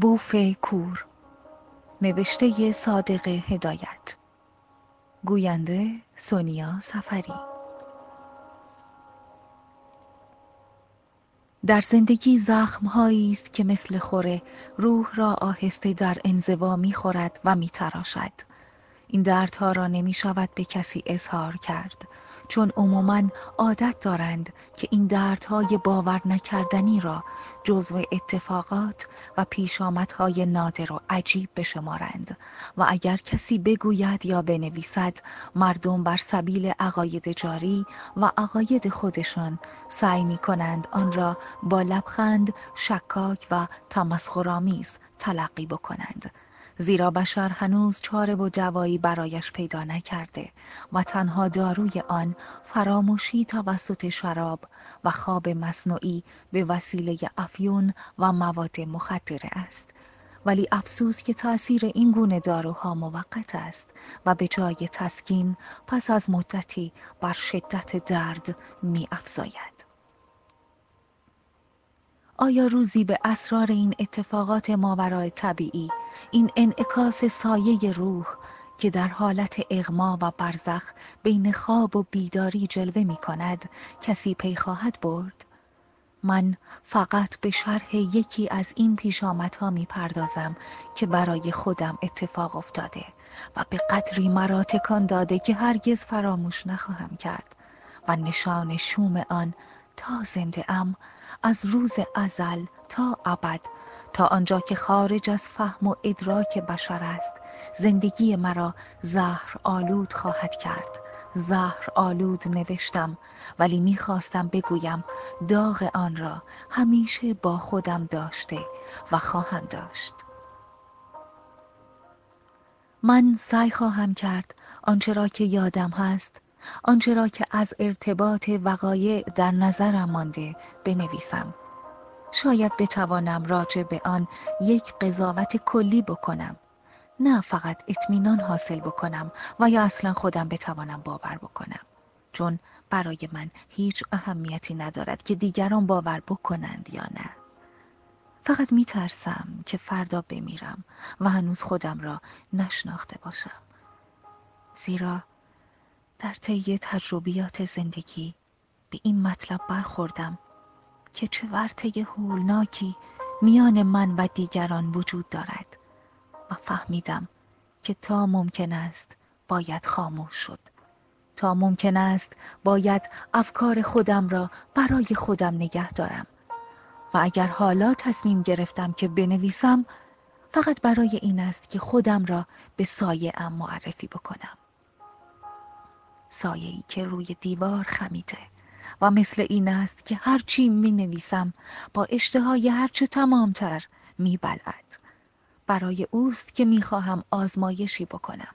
بوف کور. نوشته صادق هدایت. گوینده سونیا سفری در زندگی زخمهایی است که مثل خوره روح را آهسته در انزوا می‌خورد و میتراشد. این دردها را نمی شود به کسی اظهار کرد. چون عموما عادت دارند که این دردهای باور نکردنی را جزو اتفاقات و پیشامدهای نادر و عجیب بشمارند و اگر کسی بگوید یا بنویسد مردم بر سبیل عقاید جاری و عقاید خودشان سعی می کنند آن را با لبخند شکاک و تمسخرآمیز تلقی بکنند. زیرا بشر هنوز چاره و دوایی برایش پیدا نکرده و تنها داروی آن فراموشی توسط شراب و خواب مصنوعی به وسیله افیون و مواد مخدره است ولی افسوس که تأثیر این گونه داروها موقت است و به جای تسکین پس از مدتی بر شدت درد می افزاید. آیا روزی به اسرار این اتفاقات ماورای طبیعی این انعکاس سایه روح که در حالت اغما و برزخ بین خواب و بیداری جلوه می کند کسی پی خواهد برد؟ من فقط به شرح یکی از این پیشامدها می پردازم که برای خودم اتفاق افتاده و به قدری مرا تکان داده که هرگز فراموش نخواهم کرد و نشان شوم آن تا زنده ام از روز ازل تا ابد تا آنجا که خارج از فهم و ادراک بشر است. زندگی مرا زهر آلود خواهد کرد. زهر آلود نوشتم ولی می‌خواستم بگویم داغ آن را همیشه با خودم داشته و خواهم داشت. من سعی خواهم کرد آنچه را که یادم هست آنچه را که از ارتباط وقایع در نظرم مانده بنویسم. شاید بتوانم راجع به آن یک قضاوت کلی بکنم. نه فقط اطمینان حاصل بکنم و یا اصلا خودم بتوانم باور بکنم. چون برای من هیچ اهمیتی ندارد که دیگران باور بکنند یا نه. فقط میترسم که فردا بمیرم و هنوز خودم را نشناخته باشم. زیرا در طی تجربیات زندگی به این مطلب برخوردم که چه ورطه هولناکی میان من و دیگران وجود دارد و فهمیدم که تا ممکن است باید خاموش شد. تا ممکن است باید افکار خودم را برای خودم نگه دارم و اگر حالا تصمیم گرفتم که بنویسم فقط برای این است که خودم را به سایه ام معرفی بکنم. سایه ای که روی دیوار خمیده و مثل این است که هرچی می نویسم با اشتهای هرچه تمامتر می بلد. برای اوست که می خواهم آزمایشی بکنم.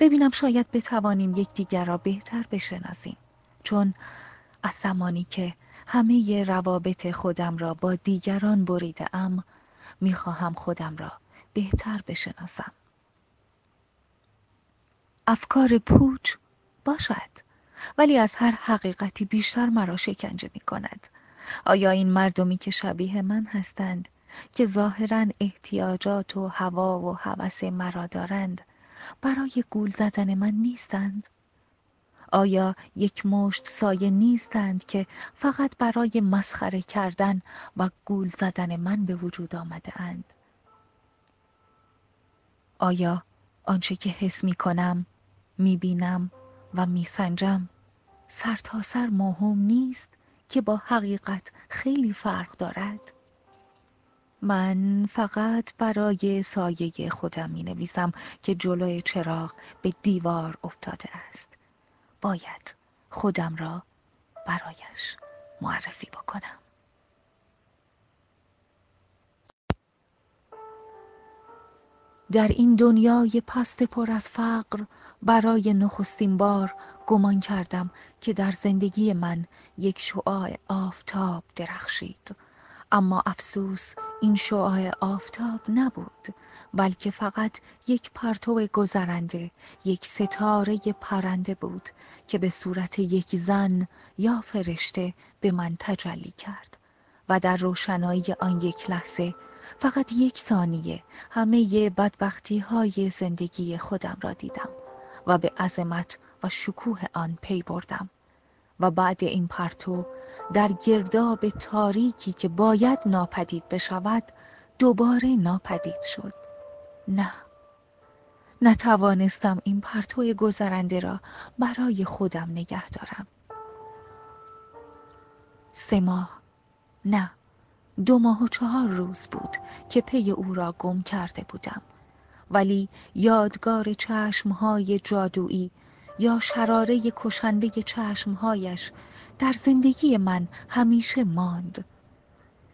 ببینم شاید بتوانیم یکدیگر را بهتر بشناسیم. چون از زمانی که همه روابط خودم را با دیگران بریده ام می خواهم خودم را بهتر بشناسم. افکار پوچ باشد ولی از هر حقیقتی بیشتر مرا شکنجه می کند آیا این مردمی که شبیه من هستند که ظاهرا احتیاجات و هوا و هوس مرا دارند برای گول زدن من نیستند؟ آیا یک مشت سایه نیستند که فقط برای مسخره کردن و گول زدن من به وجود آمده اند؟ آیا آنچه که حس می کنم می بینم و میسنجم. سرتاسر سر مهم نیست که با حقیقت خیلی فرق دارد. من فقط برای سایه خودم می نویسم که جلوی چراغ به دیوار افتاده است. باید خودم را برایش معرفی بکنم. در این دنیای پست پر از فقر برای نخستین بار گمان کردم که در زندگی من یک شعاع آفتاب درخشید. اما افسوس این شعاع آفتاب نبود بلکه فقط یک پرتو گذرنده یک ستاره پرنده بود که به صورت یک زن یا فرشته به من تجلی کرد و در روشنایی آن یک لحظه فقط یک ثانیه همه بدبختی های زندگی خودم را دیدم. و به عظمت و شکوه آن پی بردم و بعد این پرتو در گرداب تاریکی که باید ناپدید بشود دوباره ناپدید شد. نه نتوانستم این پرتو گذرنده را برای خودم نگه دارم. سه ماه نه دو ماه و چهار روز بود که پی او را گم کرده بودم. ولی یادگار چشمهای جادویی یا شراره کشنده چشمهایش در زندگی من همیشه ماند.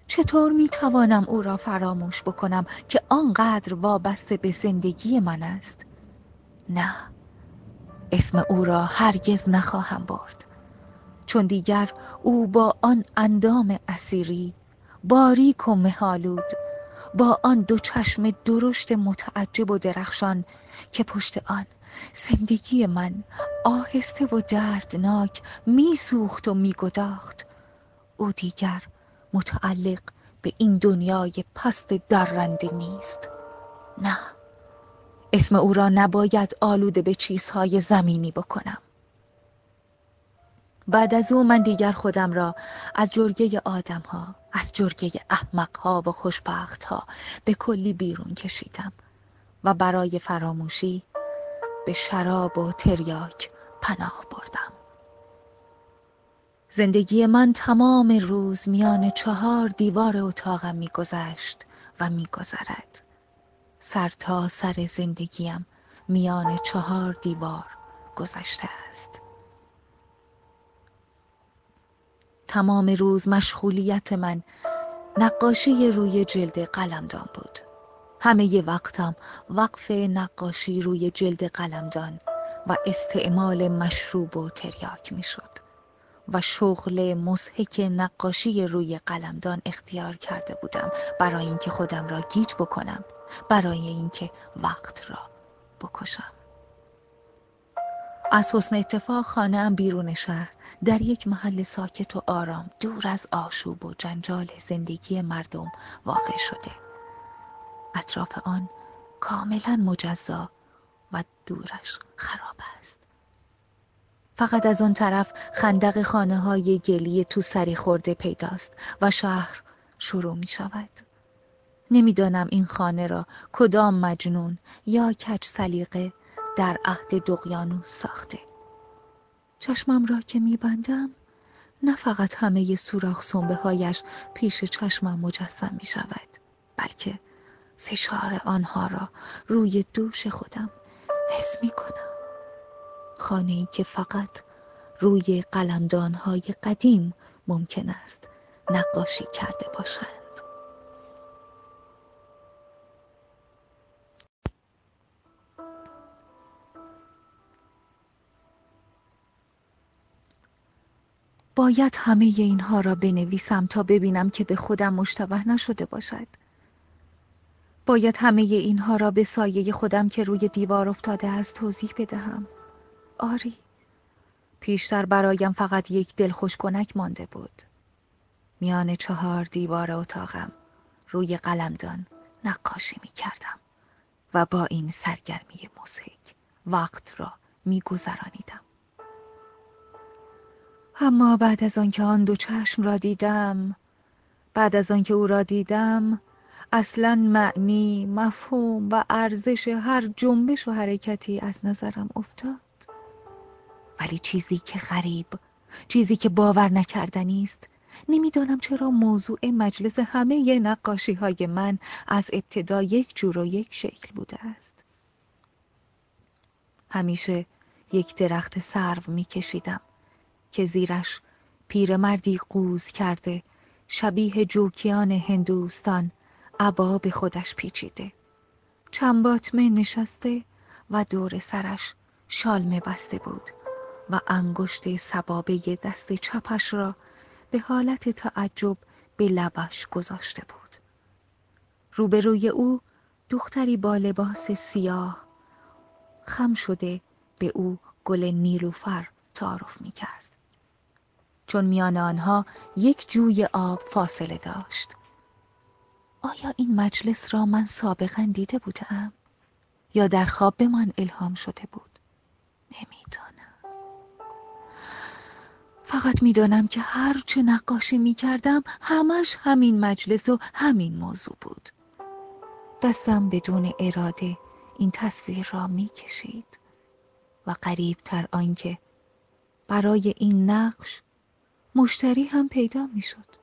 چطور می توانم او را فراموش بکنم که آنقدر وابسته به زندگی من است؟ نه اسم او را هرگز نخواهم برد. چون دیگر او با آن اندام اسیری باریک و مهالود با آن دو چشم درشت متعجب و درخشان که پشت آن زندگی من آهسته و دردناک میسوخت و میگداخت. او دیگر متعلق به این دنیای پست درنده نیست. نه اسم او را نباید آلوده به چیزهای زمینی بکنم. بعد از او من دیگر خودم را از جرگه آدم ها از جرگه احمق ها و خوشبخت ها به کلی بیرون کشیدم و برای فراموشی به شراب و تریاک پناه بردم. زندگی من تمام روز میان چهار دیوار اتاقم میگذشت و میگذرد. سر تا سر زندگیم میان چهار دیوار گذشته است. تمام روز مشغولیت من نقاشی روی جلد قلمدان بود. همه وقتم وقف نقاشی روی جلد قلمدان و استعمال مشروب و تریاک می‌شد و شغل مسحک نقاشی روی قلمدان اختیار کرده بودم برای اینکه خودم را گیج بکنم برای اینکه وقت را بکشم. از حسن اتفاق خانه ام بیرون شهر. در یک محل ساکت و آرام دور از آشوب و جنجال زندگی مردم واقع شده. اطراف آن کاملا مجزا و دورش خراب است. فقط از آن طرف خندق خانه های گلی تو سری خورده پیداست و شهر شروع می شود. نمی‌دانم این خانه را کدام مجنون یا کچ سلیقه در عهد دقیانوس ساخته. چشمم را که میبندم نه فقط همه سوراخ سنبه هایش پیش چشمم مجسم می شود بلکه فشار آنها را روی دوش خودم حس می کنم خانه ای که فقط روی قلمدان های قدیم ممکن است نقاشی کرده باشند باید همه اینها را بنویسم تا ببینم که به خودم مشتبه نشده باشد. باید همه اینها را به سایه خودم که روی دیوار افتاده است توضیح بدهم. آری. پیشتر برایم فقط یک دلخوش کنک مانده بود. میان چهار دیوار اتاقم روی قلمدان نقاشی می کردم و با این سرگرمی موسیک وقت را می گذرانیدم. اما بعد از آنکه آن دو چشم را دیدم بعد از آنکه او را دیدم اصلا معنی مفهوم و ارزش هر جنبش و حرکتی از نظرم افتاد. ولی چیزی که غریب چیزی که باور نکردنی است. نمی‌دانم چرا موضوع مجلس همه نقاشی های من از ابتدا یک جور و یک شکل بوده است. همیشه یک درخت سرو میکشیدم. که زیرش پیرمردی قوز کرده شبیه جوکیان هندوستان عبا به خودش پیچیده چنباتمه نشسته و دور سرش شالمه بسته بود و انگشت سبابه دست چپش را به حالت تعجب به لبش گذاشته بود روبروی او دختری با لباس سیاه خم شده به او گل نیلوفر تعارف می کرد. چون میان آنها یک جوی آب فاصله داشت آیا این مجلس را من سابقا دیده بودم؟ یا در خواب به من الهام شده بود؟ نمی‌دانم فقط می‌دانم که هر چه نقاشی می‌کردم همش همین مجلس و همین موضوع بود دستم بدون اراده این تصویر را می‌کشید و قریب تر آنکه برای این نقش مشتری هم پیدا می‌شد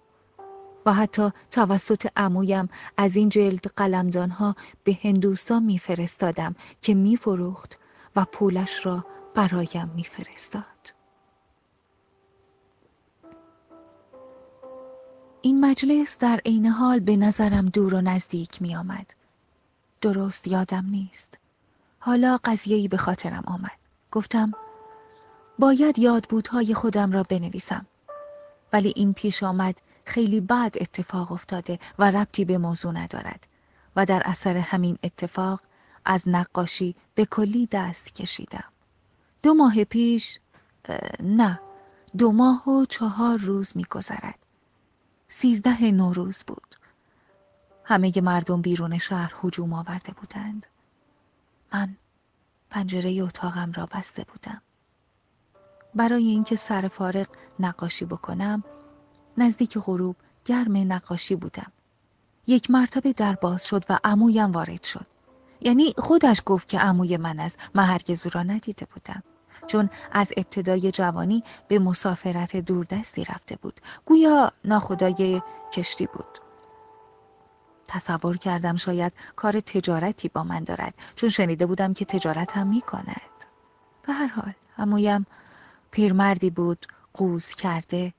و حتی توسط عمویم از این جلد قلمدانها به هندوستان میفرستادم که میفروخت و پولش را برایم میفرستاد. این مجلس در عین حال به نظرم دور و نزدیک می آمد. درست یادم نیست. حالا قضیهی به خاطرم آمد. گفتم باید یادبودهای خودم را بنویسم. ولی این پیش آمد خیلی بد اتفاق افتاده و ربطی به موضوع ندارد و در اثر همین اتفاق از نقاشی به کلی دست کشیدم. دو ماه پیش نه دو ماه و چهار روز میگذرد. سیزده نوروز بود. همه مردم بیرون شهر هجوم آورده بودند. من پنجره اتاقم را بسته بودم. برای اینکه سر فارغ نقاشی بکنم نزدیک غروب گرم نقاشی بودم. یک مرتبه در باز شد و عمویم وارد شد. یعنی خودش گفت که عموی من است. من هرگز او را ندیده بودم. چون از ابتدای جوانی به مسافرت دوردستی رفته بود. گویا ناخدای کشتی بود. تصور کردم شاید کار تجارتی با من دارد. چون شنیده بودم که تجارت هم می کند به هر حال عمویم پیرمردی بود قوز کرده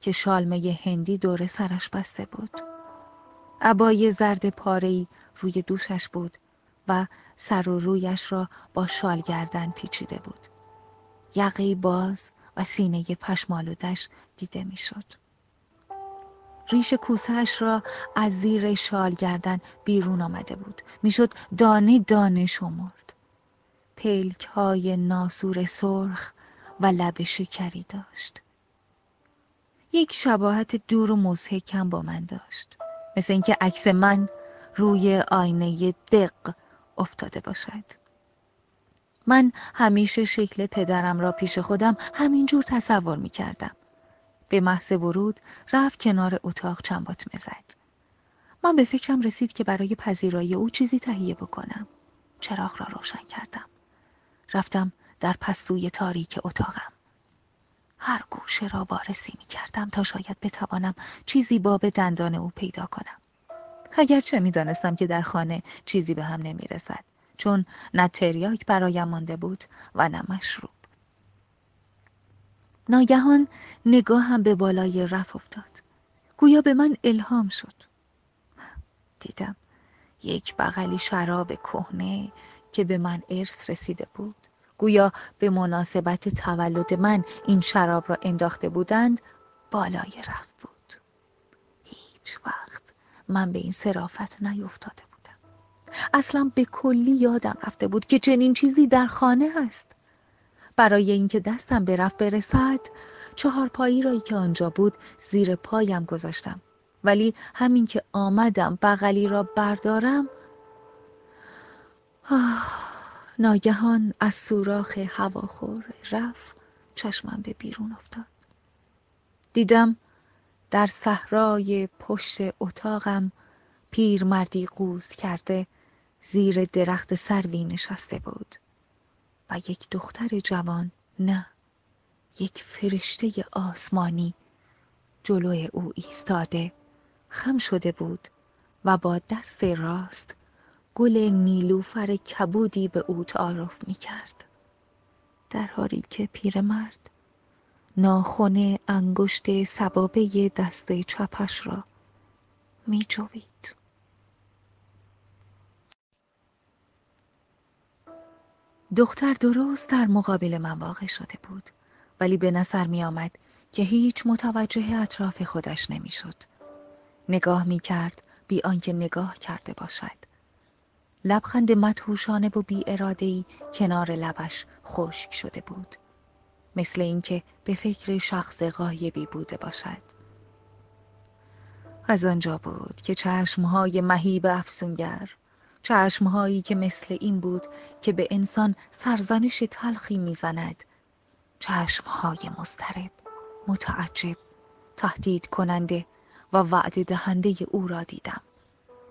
که شالمه هندی دور سرش بسته بود. عبای زرد پارهی روی دوشش بود و سر و رویش را با شال گردن پیچیده بود. یقی باز و سینه پشمالودش دیده می‌شد. ریش کوسهش را از زیر شال گردن بیرون آمده بود. می‌شد دانه دانه شمرد. پلک های ناسور سرخ و لب شکری داشت یک شباهت دور و مزهکم با من داشت مثل اینکه عکس من روی آینه دق افتاده باشد من همیشه شکل پدرم را پیش خودم همینجور تصور می کردم. به محض ورود رفت کنار اتاق چنبات مزد. من به فکرم رسید که برای پذیرایی او چیزی تهیه بکنم. چراغ را روشن کردم. رفتم در پستوی تاریک اتاقم. هر گوشه را وارسی می کردم تا شاید بتوانم چیزی باب دندان او پیدا کنم. اگرچه می دانستم که در خانه چیزی به هم نمی رسد. چون نه تریاک برایم مانده بود و نه مشروب. ناگهان نگاهم به بالای رف افتاد. گویا به من الهام شد. دیدم یک بغلی شراب کهنه که به من ارث رسیده بود گویا به مناسبت تولد من این شراب را انداخته بودند بالای رفت بود. هیچ وقت من به این صرافت نیفتاده بودم. اصلا به کلی یادم رفته بود که چنین چیزی در خانه هست. برای اینکه دستم به رفت برسد چهار پایی رایی که آنجا بود زیر پایم گذاشتم. ولی همین که آمدم بغلی را بردارم آه ناگهان از سوراخ هواخور رفت چشمم به بیرون افتاد. دیدم در صحرای پشت اتاقم پیرمردی قوز کرده زیر درخت سروی نشسته بود و یک دختر جوان نه یک فرشته آسمانی جلوی او ایستاده خم شده بود و با دست راست گل نیلوفر کبودی به او تعارف می کرد در حالی که پیرمرد ناخن انگشت سبابه دست چپش را می جوید. دختر درست در مقابل من واقع شده بود ولی به نظر می آمد که هیچ متوجه اطراف خودش نمی‌شد. نگاه می کرد بی آنکه نگاه کرده باشد. لبخند مدهوشانه و بی ای کنار لبش خشک شده بود. مثل اینکه به فکر شخص غایبی بوده باشد. از آنجا بود که چشمهای مهیب افسونگر چشمهایی که مثل این بود که به انسان سرزنش تلخی می‌زند چشمهای مضطرب متعجب تهدید کننده و وعده دهنده او را دیدم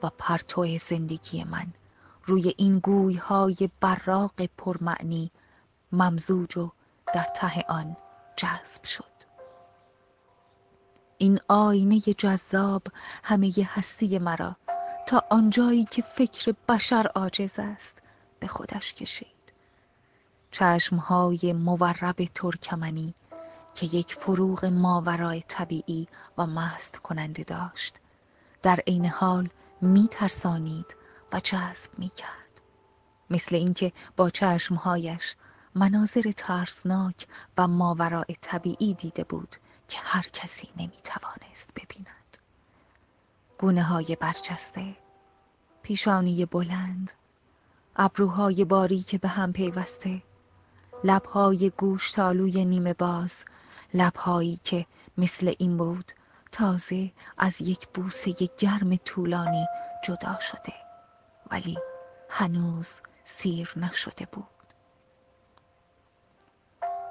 و پرتو زندگی من روی این گویهای براق پرمعنی ممزوج و در ته آن جذب شد. این آینه جذاب همه هستی مرا تا آنجایی که فکر بشر عاجز است به خودش کشید. چشمهای مورب ترکمنی که یک فروغ ماورای طبیعی و مست کننده داشت در عین حال می ترسانید و جذب می کرد مثل اینکه با چشمهایش مناظر ترسناک و ماورای طبیعی دیده بود که هر کسی نمی توانست ببیند. گونه های برچسته پیشانی بلند ابروهای باری که به هم پیوسته لبهای گوشتالوی نیمه باز لبهایی که مثل این بود تازه از یک بوسه گرم طولانی جدا شده. ولی هنوز سیر نشده بود.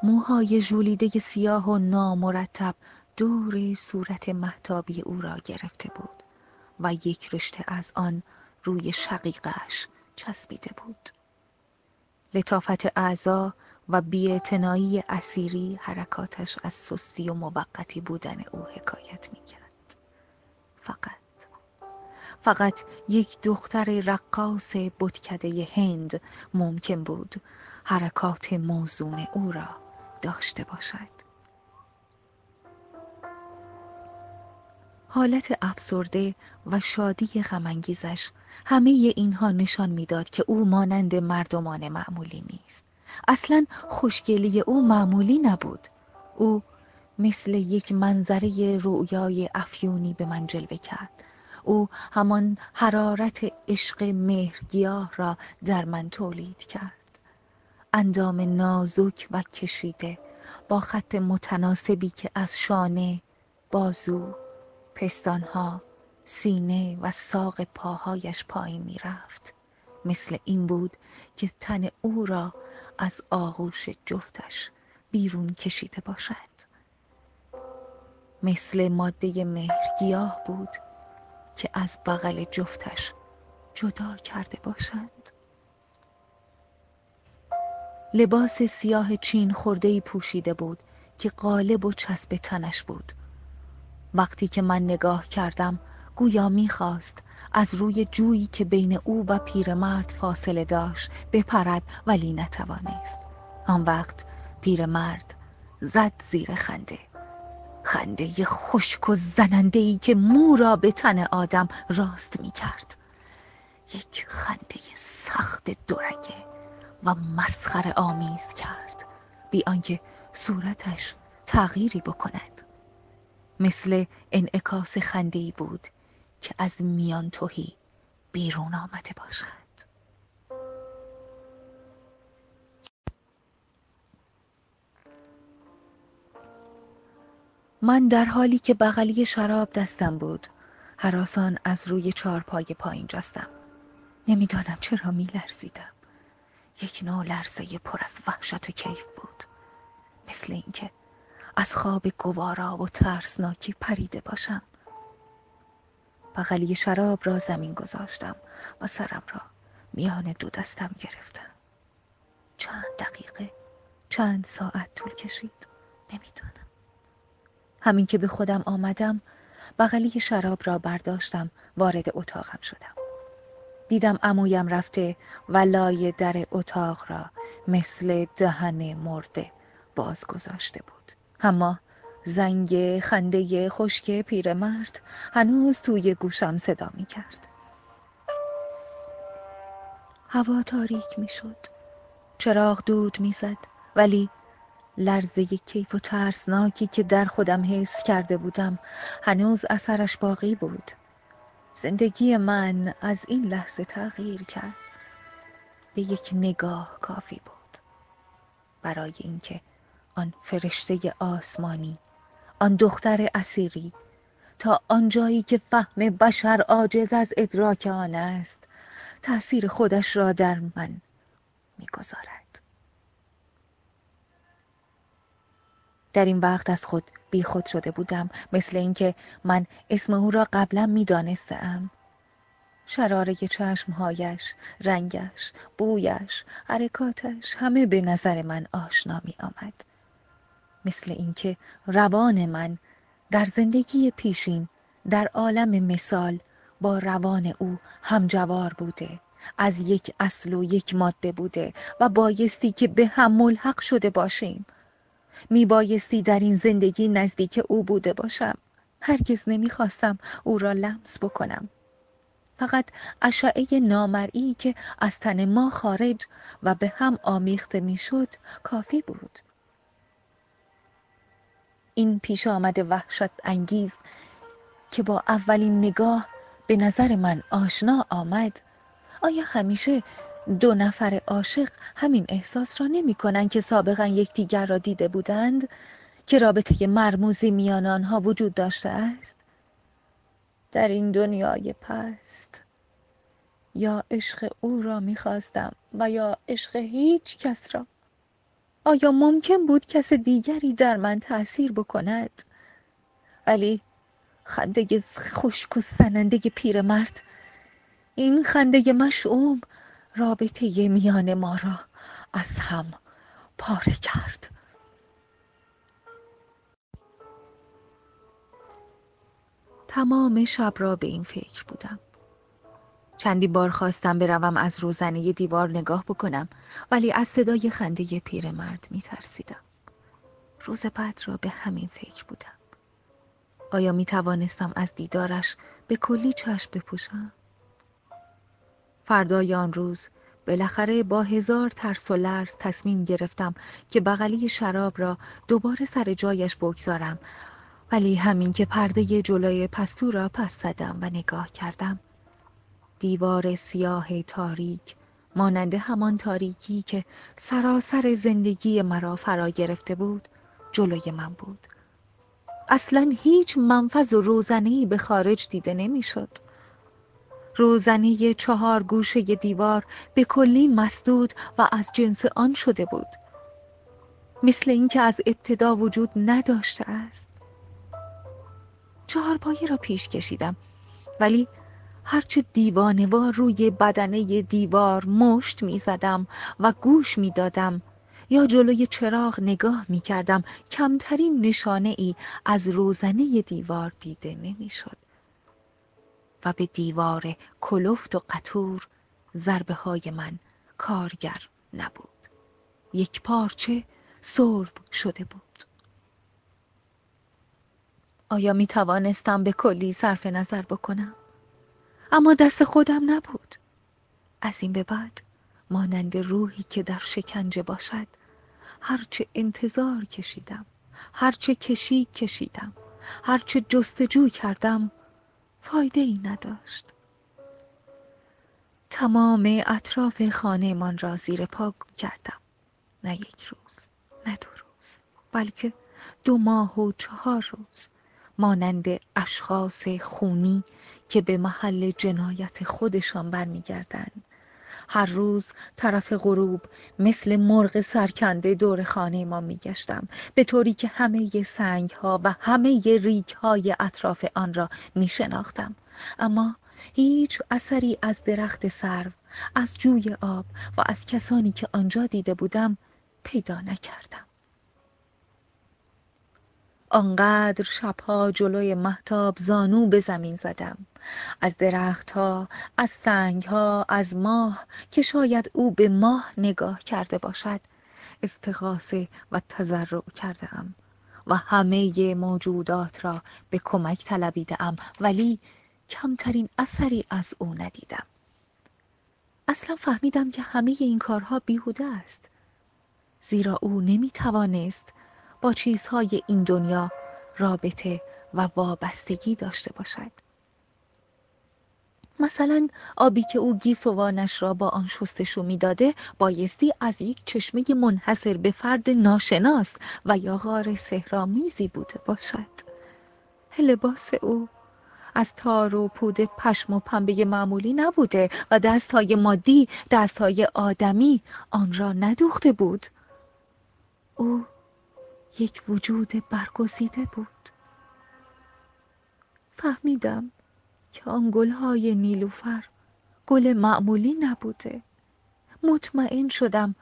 موهای ژولیده سیاه و نامرتب دور صورت محتابی او را گرفته بود و یک رشته از آن روی شقیقش چسبیده بود. لطافت اعضا و بیاعتنایی اسیری حرکاتش از سستی و موقتی بودن او حکایت می‌کرد. فقط فقط یک دختر رقاص بتکده هند ممکن بود حرکات موزون او را داشته باشد. حالت افسرده و شادی غمانگیزش همه اینها نشان می‌داد که او مانند مردمان معمولی نیست. اصلا خوشگلی او معمولی نبود. او مثل یک منظره رویای افیونی به من جلوه کرد. او همان حرارت عشق مهرگیاه را در من تولید کرد. اندام نازک و کشیده با خط متناسبی که از شانه بازو پستانها سینه و ساق پاهایش پایین می رفت مثل این بود که تن او را از آغوش جفتش بیرون کشیده باشد. مثل ماده مهرگیاه بود که از بغل جفتش جدا کرده باشند. لباس سیاه چین خورده پوشیده بود که قالب و چسب تنش بود. وقتی که من نگاه کردم گویا می‌خواست از روی جویی که بین او و پیرمرد فاصله داشت بپرد ولی نتوانست. آن وقت پیرمرد زد زیر خنده. خنده خشک و زننده ای که مو را به تن آدم راست می کرد یک خنده سخت دورگه و مسخره آمیز کرد. بی آنکه صورتش تغییری بکند. مثل انعکاس خنده ای بود که از میان توهی بیرون آمده باشد. من در حالی که بغلی شراب دستم بود حراسان از روی چارپای پایین جستم. نمی‌دانم چرا می لرزیدم یک نوع لرزه پر از وحشت و کیف بود. مثل اینکه از خواب گوارا و ترسناکی پریده باشم. بغلی شراب را زمین گذاشتم و سرم را میان دو دستم گرفتم. چند دقیقه چند ساعت طول کشید. نمی‌دانم. همین که به خودم آمدم بغلی شراب را برداشتم وارد اتاقم شدم. دیدم امویم رفته و لای در اتاق را مثل دهن مرده باز گذاشته بود. اما زنگ خنده خشک پیرمرد هنوز توی گوشم صدا می کرد. هوا تاریک می شد. چراغ دود می زد ولی لرزه کیف و ترسناکی که در خودم حس کرده بودم هنوز اثرش باقی بود. زندگی من از این لحظه تغییر کرد. به یک نگاه کافی بود. برای اینکه آن فرشته آسمانی آن دختر اسیری تا آنجایی که فهم بشر عاجز از ادراک آن است تأثیر خودش را در من می‌گذارد. در این وقت از خود بیخود شده بودم مثل اینکه من اسم او را قبلا می‌دانستم شراره چشمهایش، رنگش، بویش، حرکاتش همه به نظر من آشنا می آمد. مثل اینکه روان من در زندگی پیشین در عالم مثال با روان او همجوار بوده از یک اصل و یک ماده بوده و بایستی که به هم ملحق شده باشیم می بایستی در این زندگی نزدیک او بوده باشم. هرگز نمی‌خواستم او را لمس بکنم. فقط اشعه نامرئی که از تن ما خارج و به هم آمیخته می‌شد کافی بود. این پیش آمد وحشت انگیز که با اولین نگاه به نظر من آشنا آمد. آیا همیشه دو نفر عاشق همین احساس را نمی کنند که سابقا یکدیگر را دیده بودند که رابطه مرموزی میان آنها وجود داشته است؟ در این دنیای پست یا عشق او را می‌خواستم و یا عشق هیچ کس را؟ آیا ممکن بود کس دیگری در من تأثیر بکند؟ ولی خنده خشک و سننده پیرمرد این خنده مشعوم رابطه میان ما را از هم پاره کرد تمام شب را به این فکر بودم چندی بار خواستم بروم از روزنه دیوار نگاه بکنم ولی از صدای خنده پیرمرد می ترسیدم. روز بعد را به همین فکر بودم. آیا می توانستم از دیدارش به کلی چشم بپوشم؟ فردای آن روز بالاخره با هزار ترس و لرز تصمیم گرفتم که بغلی شراب را دوباره سر جایش بگذارم ولی همین که پرده جلوی پستو را پس زدم و نگاه کردم دیوار سیاه تاریک مانند همان تاریکی که سراسر زندگی مرا فرا گرفته بود جلوی من بود اصلا هیچ منفذ و روزنهی به خارج دیده نمی‌شد. روزنه چهار گوشه دیوار به کلی مسدود و از جنس آن شده بود. مثل اینکه از ابتدا وجود نداشته است. چهار پایه را پیش کشیدم. ولی هرچه دیوانوار روی بدنه دیوار مشت می زدم و گوش می دادم یا جلوی چراغ نگاه می کردم. کمترین نشانه ای از روزنه دیوار دیده نمی شد. و به دیوار کلفت و قطور ضربه های من کارگر نبود. یک پارچه سرب شده بود. آیا می توانستم به کلی صرف نظر بکنم؟ اما دست خودم نبود. از این به بعد مانند روحی که در شکنجه باشد هرچه انتظار کشیدم هرچه کشی کشیدم هرچه جستجو کردم فایده ای نداشت. تمام اطراف خانهمان را زیر پا کردم. نه یک روز نه دو روز بلکه دو ماه و چهار روز. مانند اشخاص خونی که به محل جنایت خودشان برمیگردند. هر روز طرف غروب مثل مرغ سرکنده دور خانه ما میگشتم به طوری که همه سنگ ها و همه ریک های اطراف آن را می شناختم. اما هیچ اثری از درخت سرو از جوی آب و از کسانی که آنجا دیده بودم پیدا نکردم آنقدر شبها جلوی محتاب زانو به زمین زدم. از درختها از سنگها از ماه که شاید او به ماه نگاه کرده باشد استغاثه و تضرع کرده ام و همه موجودات را به کمک طلبیده ام ولی کمترین اثری از او ندیدم. اصلا فهمیدم که همه این کارها بیهوده است. زیرا او نمی توانست با چیزهای این دنیا رابطه و وابستگی داشته باشد. مثلا آبی که او گیسوانش را با آن شستشو می‌داده بایستی از یک چشمه منحصر به فرد ناشناس و یا غار سهرامیزی بوده باشد. لباس او از تار و پود پشم و پنبه معمولی نبوده و دستهای مادی دستهای آدمی آن را ندوخته بود. او یک وجود برگزیده بود. فهمیدم که آن گلهای نیلوفر گل معمولی نبوده. مطمئن شدم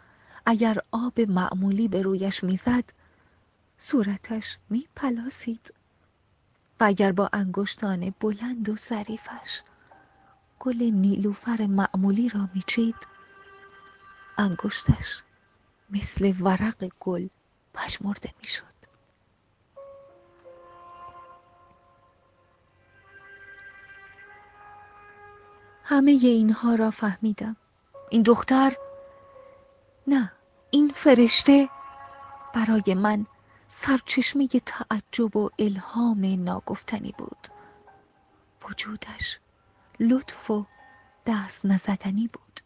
اگر آب معمولی به رویش می‌زد صورتش میپلاسید. و اگر با انگشتان بلند و ظریفش گل نیلوفر معمولی را میچید انگشتش مثل ورق گل پشمرده می‌شد. همه اینها را فهمیدم. این دختر؟ نه این فرشته برای من سرچشمه تعجب و الهام ناگفتنی بود. وجودش لطف و دست نزدنی بود.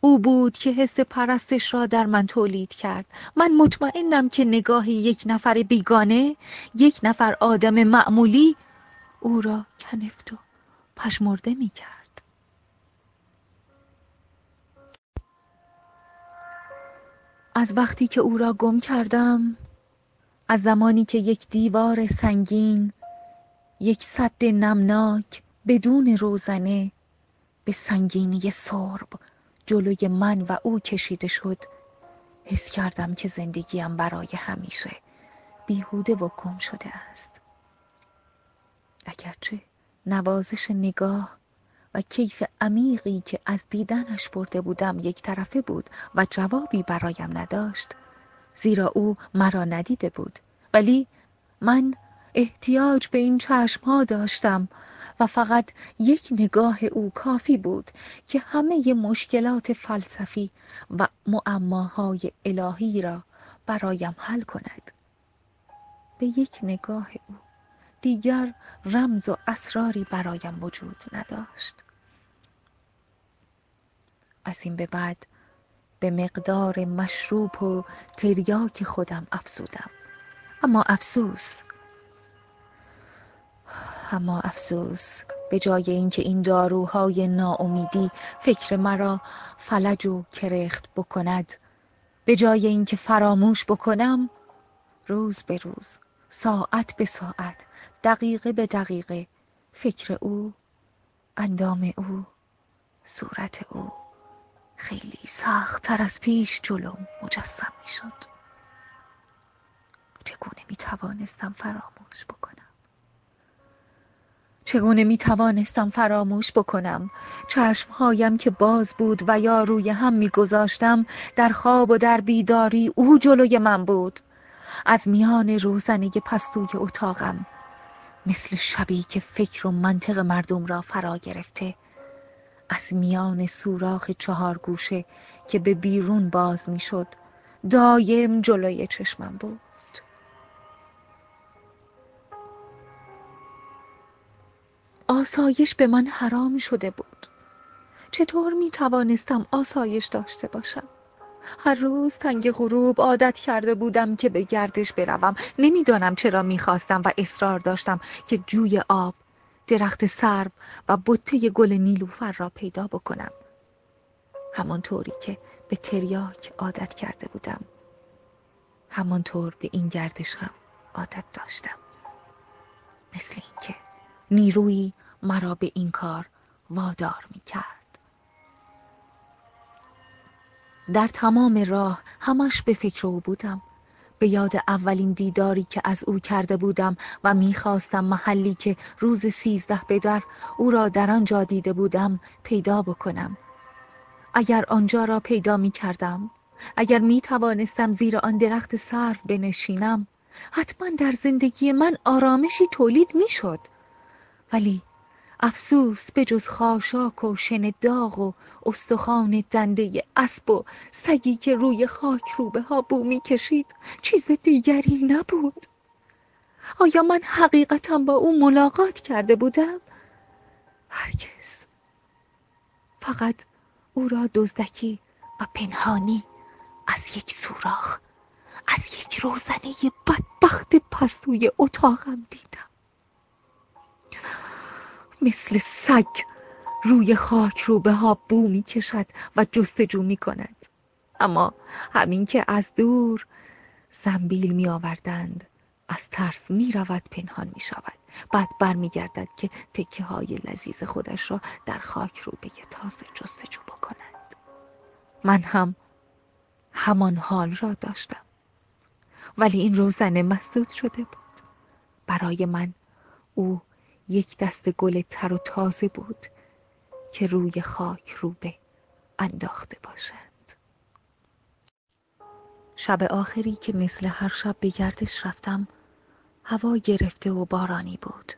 او بود که حس پرستش را در من تولید کرد. من مطمئنم که نگاه یک نفر بیگانه یک نفر آدم معمولی او را کنفت و پشمرده می کرد. از وقتی که او را گم کردم از زمانی که یک دیوار سنگین یک صد نمناک بدون روزنه به سنگینی سرب جلوی من و او کشیده شد. حس کردم که زندگیم برای همیشه بیهوده و گم شده است. اگرچه نوازش نگاه و کیف عمیقی که از دیدنش برده بودم یک طرفه بود و جوابی برایم نداشت زیرا او مرا ندیده بود. ولی من احتیاج به این چشمها داشتم. و فقط یک نگاه او کافی بود که همه مشکلات فلسفی و معماهای الهی را برایم حل کند. به یک نگاه او دیگر رمز و اسراری برایم وجود نداشت. از این به بعد به مقدار مشروب و تریاک خودم افزودم. اما افسوس اما افسوس به جای اینکه این داروهای ناامیدی فکر مرا فلج و کرخت بکند به جای اینکه فراموش بکنم روز به روز ساعت به ساعت دقیقه به دقیقه فکر او اندام او صورت او خیلی سخت تر از پیش جلوم مجسم می شد چگونه می توانستم فراموش بکنم؟ چگونه می توانستم فراموش بکنم؟ چشمهایم که باز بود و یا روی هم می گذاشتم در خواب و در بیداری او جلوی من بود. از میان روزنه پستوی اتاقم مثل شبی که فکر و منطق مردم را فرا گرفته. از میان سوراخ چهار گوشه که به بیرون باز می‌شد دایم جلوی چشمم بود. آسایش به من حرام شده بود. چطور می توانستم آسایش داشته باشم؟ هر روز تنگ غروب عادت کرده بودم که به گردش بروم. نمی‌دانم چرا می‌خواستم و اصرار داشتم که جوی آب درخت سرو و بطه گل نیلوفر را پیدا بکنم. همانطوری که به تریاک عادت کرده بودم. همانطور به این گردش هم عادت داشتم. مثل اینکه نیرویی مرا به این کار وادار می کرد. در تمام راه همش به فکر او بودم. به یاد اولین دیداری که از او کرده بودم و می‌خواستم محلی که روز سیزده به در او را در آنجا دیده بودم پیدا بکنم. اگر آنجا را پیدا می کردم اگر می توانستم زیر آن درخت سرو بنشینم حتما در زندگی من آرامشی تولید می شد ولی افسوس به جز خاشاک و شن داغ و استخوان دنده اسب و سگی که روی خاک روبه ها بو می کشید چیز دیگری نبود. آیا من حقیقتا با او ملاقات کرده بودم؟ هرگز. فقط او را دزدکی و پنهانی از یک سوراخ از یک روزنه بدبخت پستوی اتاقم دیدم. مثل سگ روی خاک رو به ها بو می کشد و جستجو می کند اما همین که از دور زنبیل می آوردند از ترس می رود پنهان می شود بعد برمیگردد که تکه های لذیذ خودش را در خاک رو به تازه جستجو بکند. من هم همان حال را داشتم. ولی این روزنه مسدود شده بود. برای من او یک دست گل تر و تازه بود که روی خاک روبه انداخته باشند. شب آخری که مثل هر شب به گردش رفتم هوا گرفته و بارانی بود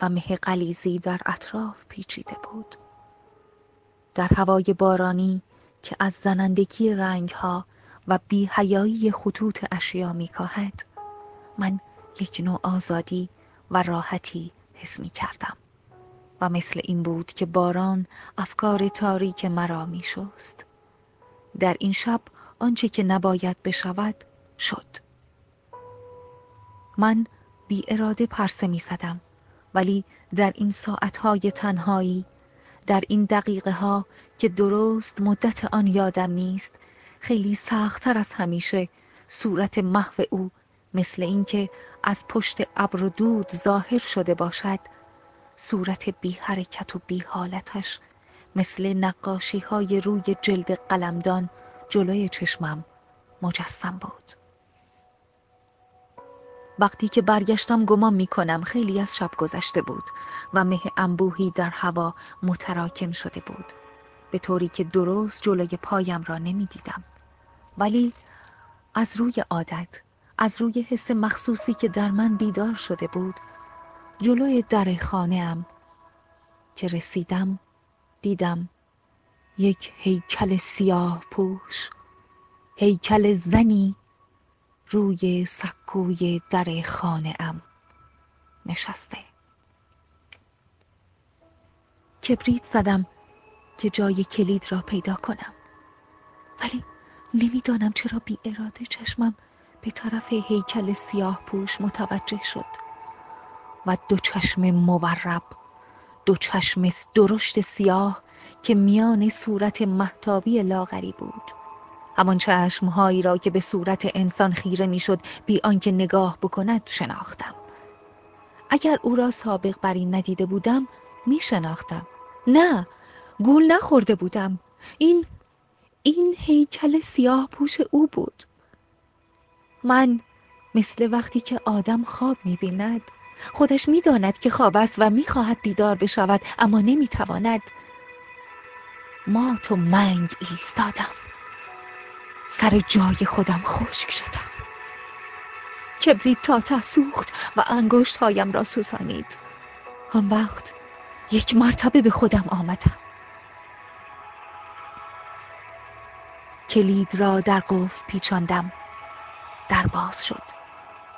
و مه قلیزی در اطراف پیچیده بود. در هوای بارانی که از زنندگی رنگها و بیهیایی خطوط اشیا میکاهد من یک نوع آزادی و راحتی حس می کردم و مثل این بود که باران افکار تاریک مرا می شست. در این شب آنچه که نباید بشود شد من بی اراده پرسه می زدم ولی در این ساعتهای تنهایی در این دقیقه ها که درست مدت آن یادم نیست خیلی سختتر از همیشه صورت محو او مثل اینکه از پشت ابر و دود ظاهر شده باشد صورت بی حرکت و بی حالتش مثل نقاشی های روی جلد قلمدان جلوی چشمم مجسم بود. وقتی که برگشتم گمان می کنم خیلی از شب گذشته بود و مه انبوهی در هوا متراکم شده بود. به طوری که درست جلوی پایم را نمی دیدم ولی از روی عادت از روی حس مخصوصی که در من بیدار شده بود جلوی در خانه ام که رسیدم دیدم یک هیکل سیاه پوش هیکل زنی روی سکوی در خانه ام نشسته. کبریت زدم که جای کلید را پیدا کنم. ولی نمی‌دانم چرا بی اراده چشمم به طرف هیکل سیاه پوش متوجه شد و دو چشم مورب دو چشم درشت سیاه که میان صورت محتابی لاغری بود. همان چشمهایی را که به صورت انسان خیره می‌شد بی آنکه نگاه بکند شناختم. اگر او را سابق بر این ندیده بودم می شناختم نه گول نخورده بودم. این این هیکل سیاه پوش او بود. من مثل وقتی که آدم خواب می‌بیند خودش می‌داند که خواب است و می‌خواهد بیدار بشود اما نمی‌تواند ما تو منگ ایستادم. سر جای خودم خشک شدم. کبریت تا سوخت و انگشت هایم را سوزانید آن وقت یک مرتبه به خودم آمدم. کلید را در قفل پیچاندم. در باز شد.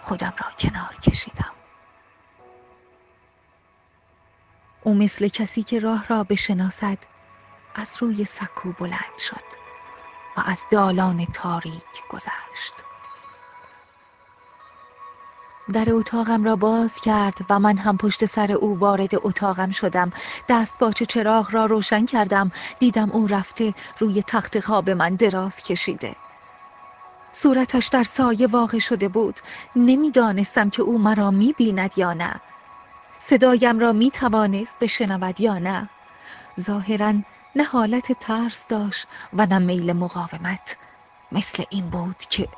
خودم را کنار کشیدم. او مثل کسی که راه را بشناسد از روی سکو بلند شد و از دالان تاریک گذشت. در اتاقم را باز کرد و من هم پشت سر او وارد اتاقم شدم. دست باچه چراغ را روشن کردم. دیدم او رفته روی تخت خواب من دراز کشیده. صورتش در سایه واقع شده بود. نمی‌دانستم که او مرا می‌بیند یا نه. صدایم را می توانست بشنود یا نه. ظاهرا نه حالت ترس داشت و نه میل مقاومت. مثل این بود که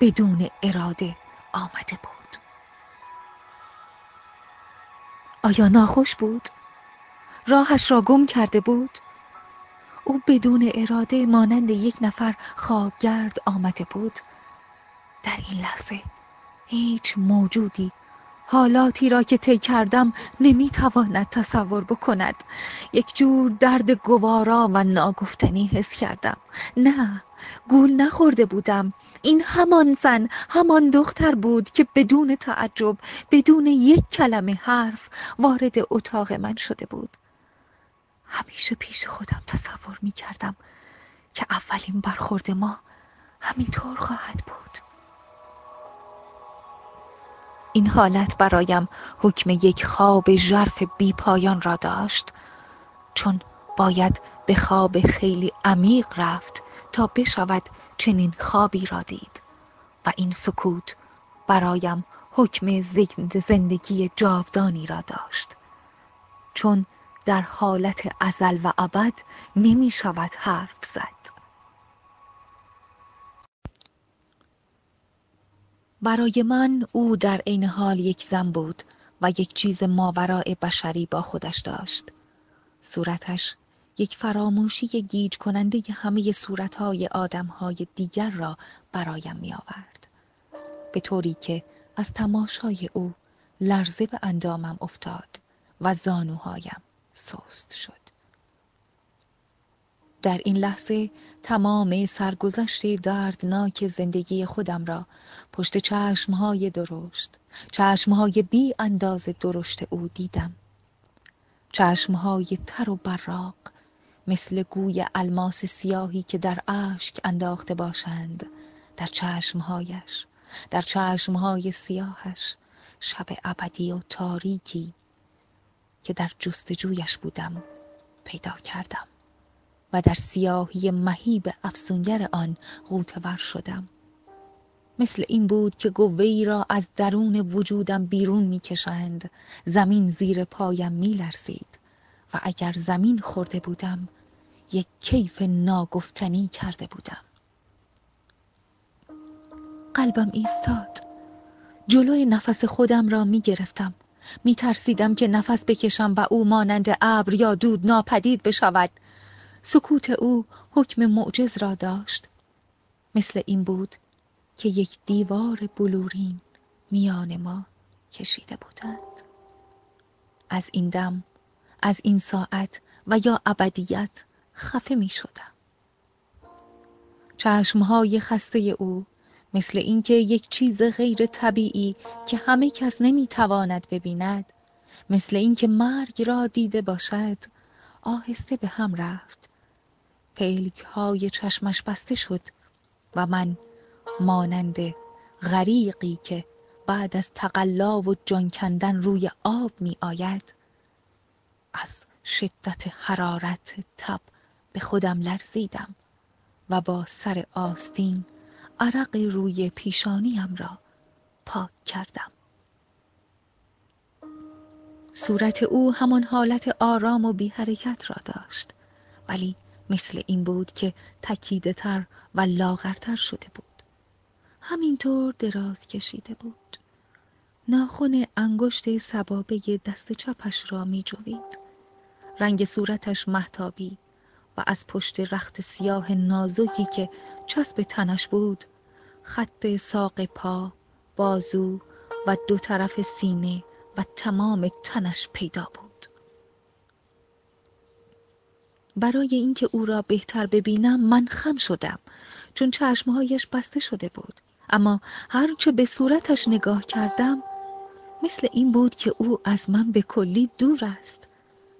بدون اراده آمده بود. آیا ناخوش بود؟ راهش را گم کرده بود؟ او بدون اراده مانند یک نفر خوابگرد آمده بود. در این لحظه هیچ موجودی حالاتی را که طی کردم نمی‌تواند تصور بکند. یک جور درد گوارا و ناگفتنی حس کردم. نه گول نخورده بودم. این همان زن همان دختر بود که بدون تعجب بدون یک کلمه حرف وارد اتاق من شده بود. همیشه پیش خودم تصور می کردم که اولین برخورد ما همینطور خواهد بود. این حالت برایم حکم یک خواب ژرف بی پایان را داشت چون باید به خواب خیلی عمیق رفت تا بشود چنین خوابی را دید و این سکوت برایم حکم زندگی جاودانی را داشت. چون در حالت ازل و ابد نمی شود حرف زد. برای من او در عین حال یک زن بود و یک چیز ماورای بشری با خودش داشت. صورتش یک فراموشی گیج کننده همه صورتهای آدمهای دیگر را برایم می آورد. به طوری که از تماشای او لرزه به اندامم افتاد و زانوهایم. سست شد. در این لحظه تمام سرگذشت دردناک زندگی خودم را پشت چشمهای درشت چشمهای بی انداز درشت او دیدم. چشمهای تر و براق مثل گوی الماس سیاهی که در اشک انداخته باشند در چشمهایش در چشمهای سیاهش شب ابدی و تاریکی که در جستجویش بودم پیدا کردم و در سیاهی مهیب افسونگر آن غوطه شدم. مثل این بود که گوهی را از درون وجودم بیرون می‌کشند. زمین زیر پایم میلرزید و اگر زمین خورده بودم یک کیف ناگفتنی کرده بودم. قلبم ایستاد. جلوی نفس خودم را می گرفتم می ترسیدم که نفس بکشم و او مانند ابر یا دود ناپدید بشود. سکوت او حکم معجز را داشت. مثل این بود که یک دیوار بلورین میان ما کشیده بودند. از این دم از این ساعت و یا ابدیت خفه می شدم چشمهای خسته او مثل اینکه یک چیز غیر طبیعی که همه کس نمی‌تواند ببیند. مثل اینکه مرگ را دیده باشد آهسته به هم رفت. پلک های چشمش بسته شد و من مانند غریقی که بعد از تقلا و جان کندن روی آب می آید از شدت حرارت تب به خودم لرزیدم و با سر آستین عرق روی پیشانیم را پاک کردم. صورت او همان حالت آرام و بی حرکت را داشت ولی مثل این بود که تکیده تر و لاغرتر شده بود. همینطور دراز کشیده بود. ناخن انگشت سبابه دست چپش را می جوید. رنگ صورتش محتابی و از پشت رخت سیاه نازکی که چسب تنش بود خط ساق پا بازو و دو طرف سینه و تمام تنش پیدا بود. برای اینکه او را بهتر ببینم من خم شدم چون چشمهایش بسته شده بود. اما هرچه به صورتش نگاه کردم مثل این بود که او از من به کلی دور است.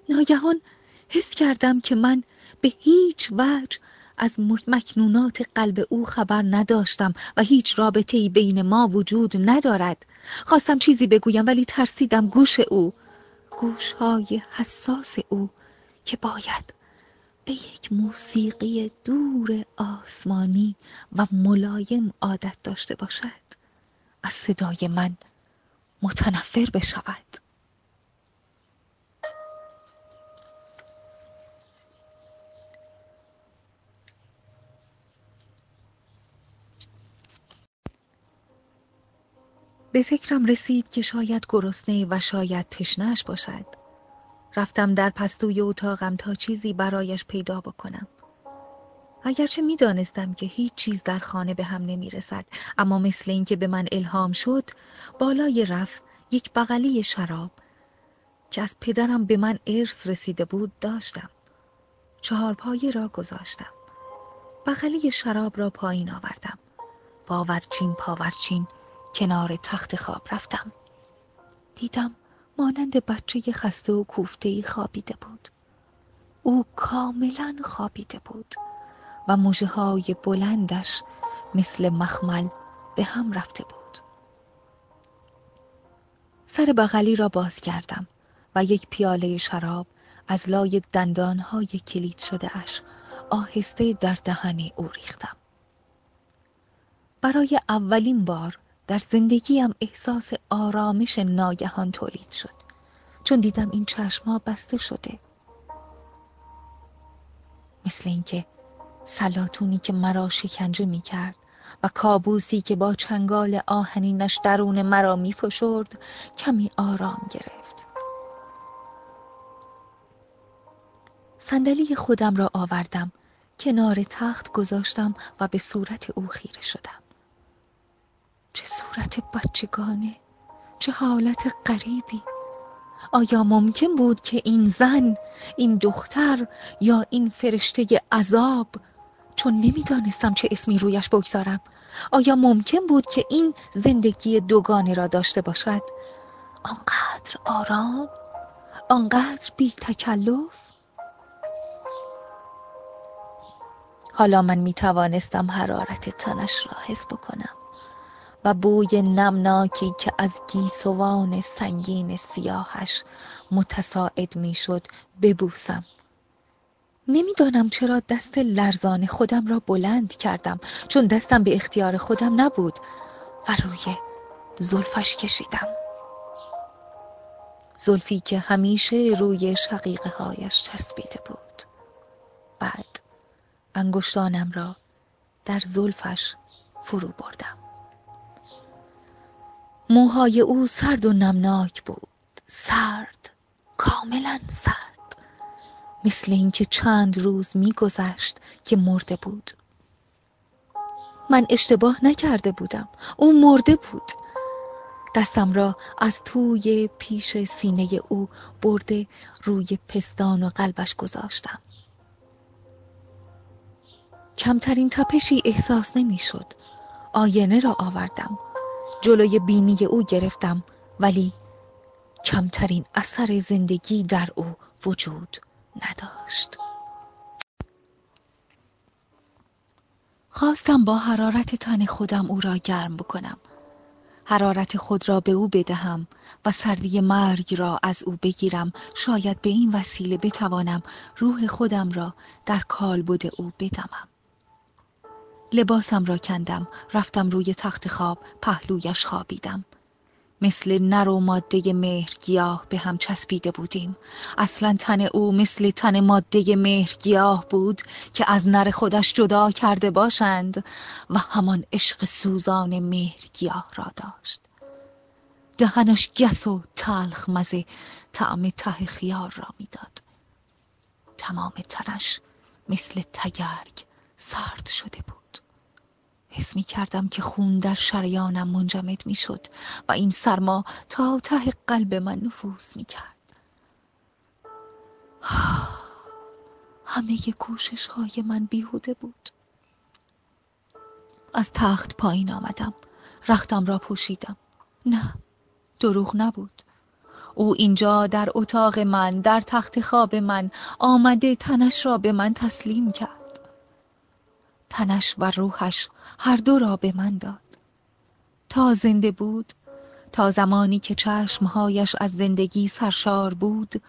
ناگهان حس کردم که من به هیچ وجه از مکنونات قلب او خبر نداشتم و هیچ رابطه ای بین ما وجود ندارد. خواستم چیزی بگویم ولی ترسیدم گوش او گوش های حساس او که باید به یک موسیقی دور آسمانی و ملایم عادت داشته باشد. از صدای من متنفر بشود. به فکرم رسید که شاید گرسنه و شاید تشنش باشد. رفتم در پستوی اتاقم تا چیزی برایش پیدا بکنم. اگرچه می‌دانستم که هیچ چیز در خانه به هم نمی رسد اما مثل اینکه به من الهام شد بالای رف یک بغلی شراب که از پدرم به من ارث رسیده بود داشتم. چهار پایه را گذاشتم. بغلی شراب را پایین آوردم. باورچین پاورچین کنار تخت خواب رفتم. دیدم مانند بچه خسته و کوفته خوابیده بود. او کاملا خوابیده بود و موجه های بلندش مثل مخمل به هم رفته بود. سر بغلی را باز کردم و یک پیاله شراب از لای دندانهای کلید شده اش آهسته در دهن او ریختم. برای اولین بار در زندگیم احساس آرامش ناگهان تولید شد. چون دیدم این چشمها بسته شده. مثل اینکه سلاتونی که مرا شکنجه می کرد و کابوسی که با چنگال آهنینش درون مرا می فشرد کمی آرام گرفت. صندلی خودم را آوردم کنار تخت گذاشتم و به صورت او خیره شدم. چه صورت بچگانه؟ چه حالت غریبی؟ آیا ممکن بود که این زن این دختر یا این فرشته عذاب؟ چون نمی‌دانستم چه اسمی رویش بگذارم. آیا ممکن بود که این زندگی دوگانه را داشته باشد؟ آنقدر آرام؟ آنقدر بی تکلف حالا من می توانستم حرارت تنش را حس بکنم. و بوی نمناکی که از گیسوان سنگین سیاهش متساعد می‌شد ببوسم. نمی‌دانم چرا دست لرزان خودم را بلند کردم چون دستم به اختیار خودم نبود و روی زلفش کشیدم. زلفی که همیشه روی شقیقه هایش چسبیده بود. بعد انگشتانم را در زلفش فرو بردم. موهای او سرد و نمناک بود. سرد کاملا سرد. مثل اینکه چند روز میگذشت که مرده بود. من اشتباه نکرده بودم. او مرده بود. دستم را از توی پیش سینه او برده روی پستان و قلبش گذاشتم. کمترین تپشی احساس نمی‌شد. آینه را آوردم. جلوی بینی او گرفتم ولی کمترین اثر زندگی در او وجود نداشت. خواستم با حرارت تن خودم او را گرم بکنم. حرارت خود را به او بدهم و سردی مرگ را از او بگیرم. شاید به این وسیله بتوانم روح خودم را در کالبد او بدمم. لباسم را کندم رفتم روی تخت خواب پهلویش خوابیدم. مثل نر و ماده مهرگیاه به هم چسبیده بودیم. اصلا تن او مثل تن ماده مهرگیاه بود که از نر خودش جدا کرده باشند و همان عشق سوزان مهرگیاه را داشت. دهنش گس و تلخ مزه طعم ته خیار را می‌داد. تمام تنش مثل تگرگ سرد شده بود. حس می کردم که خون در شریانم منجمد می شد و این سرما تا ته قلب من نفوذ می کرد همه کوشش های من بیهوده بود. از تخت پایین آمدم. رختم را پوشیدم. نه دروغ نبود. او اینجا در اتاق من در تخت خواب من آمده تنش را به من تسلیم کرد. تنش و روحش هر دو را به من داد. تا زنده بود تا زمانی که چشمهایش از زندگی سرشار بود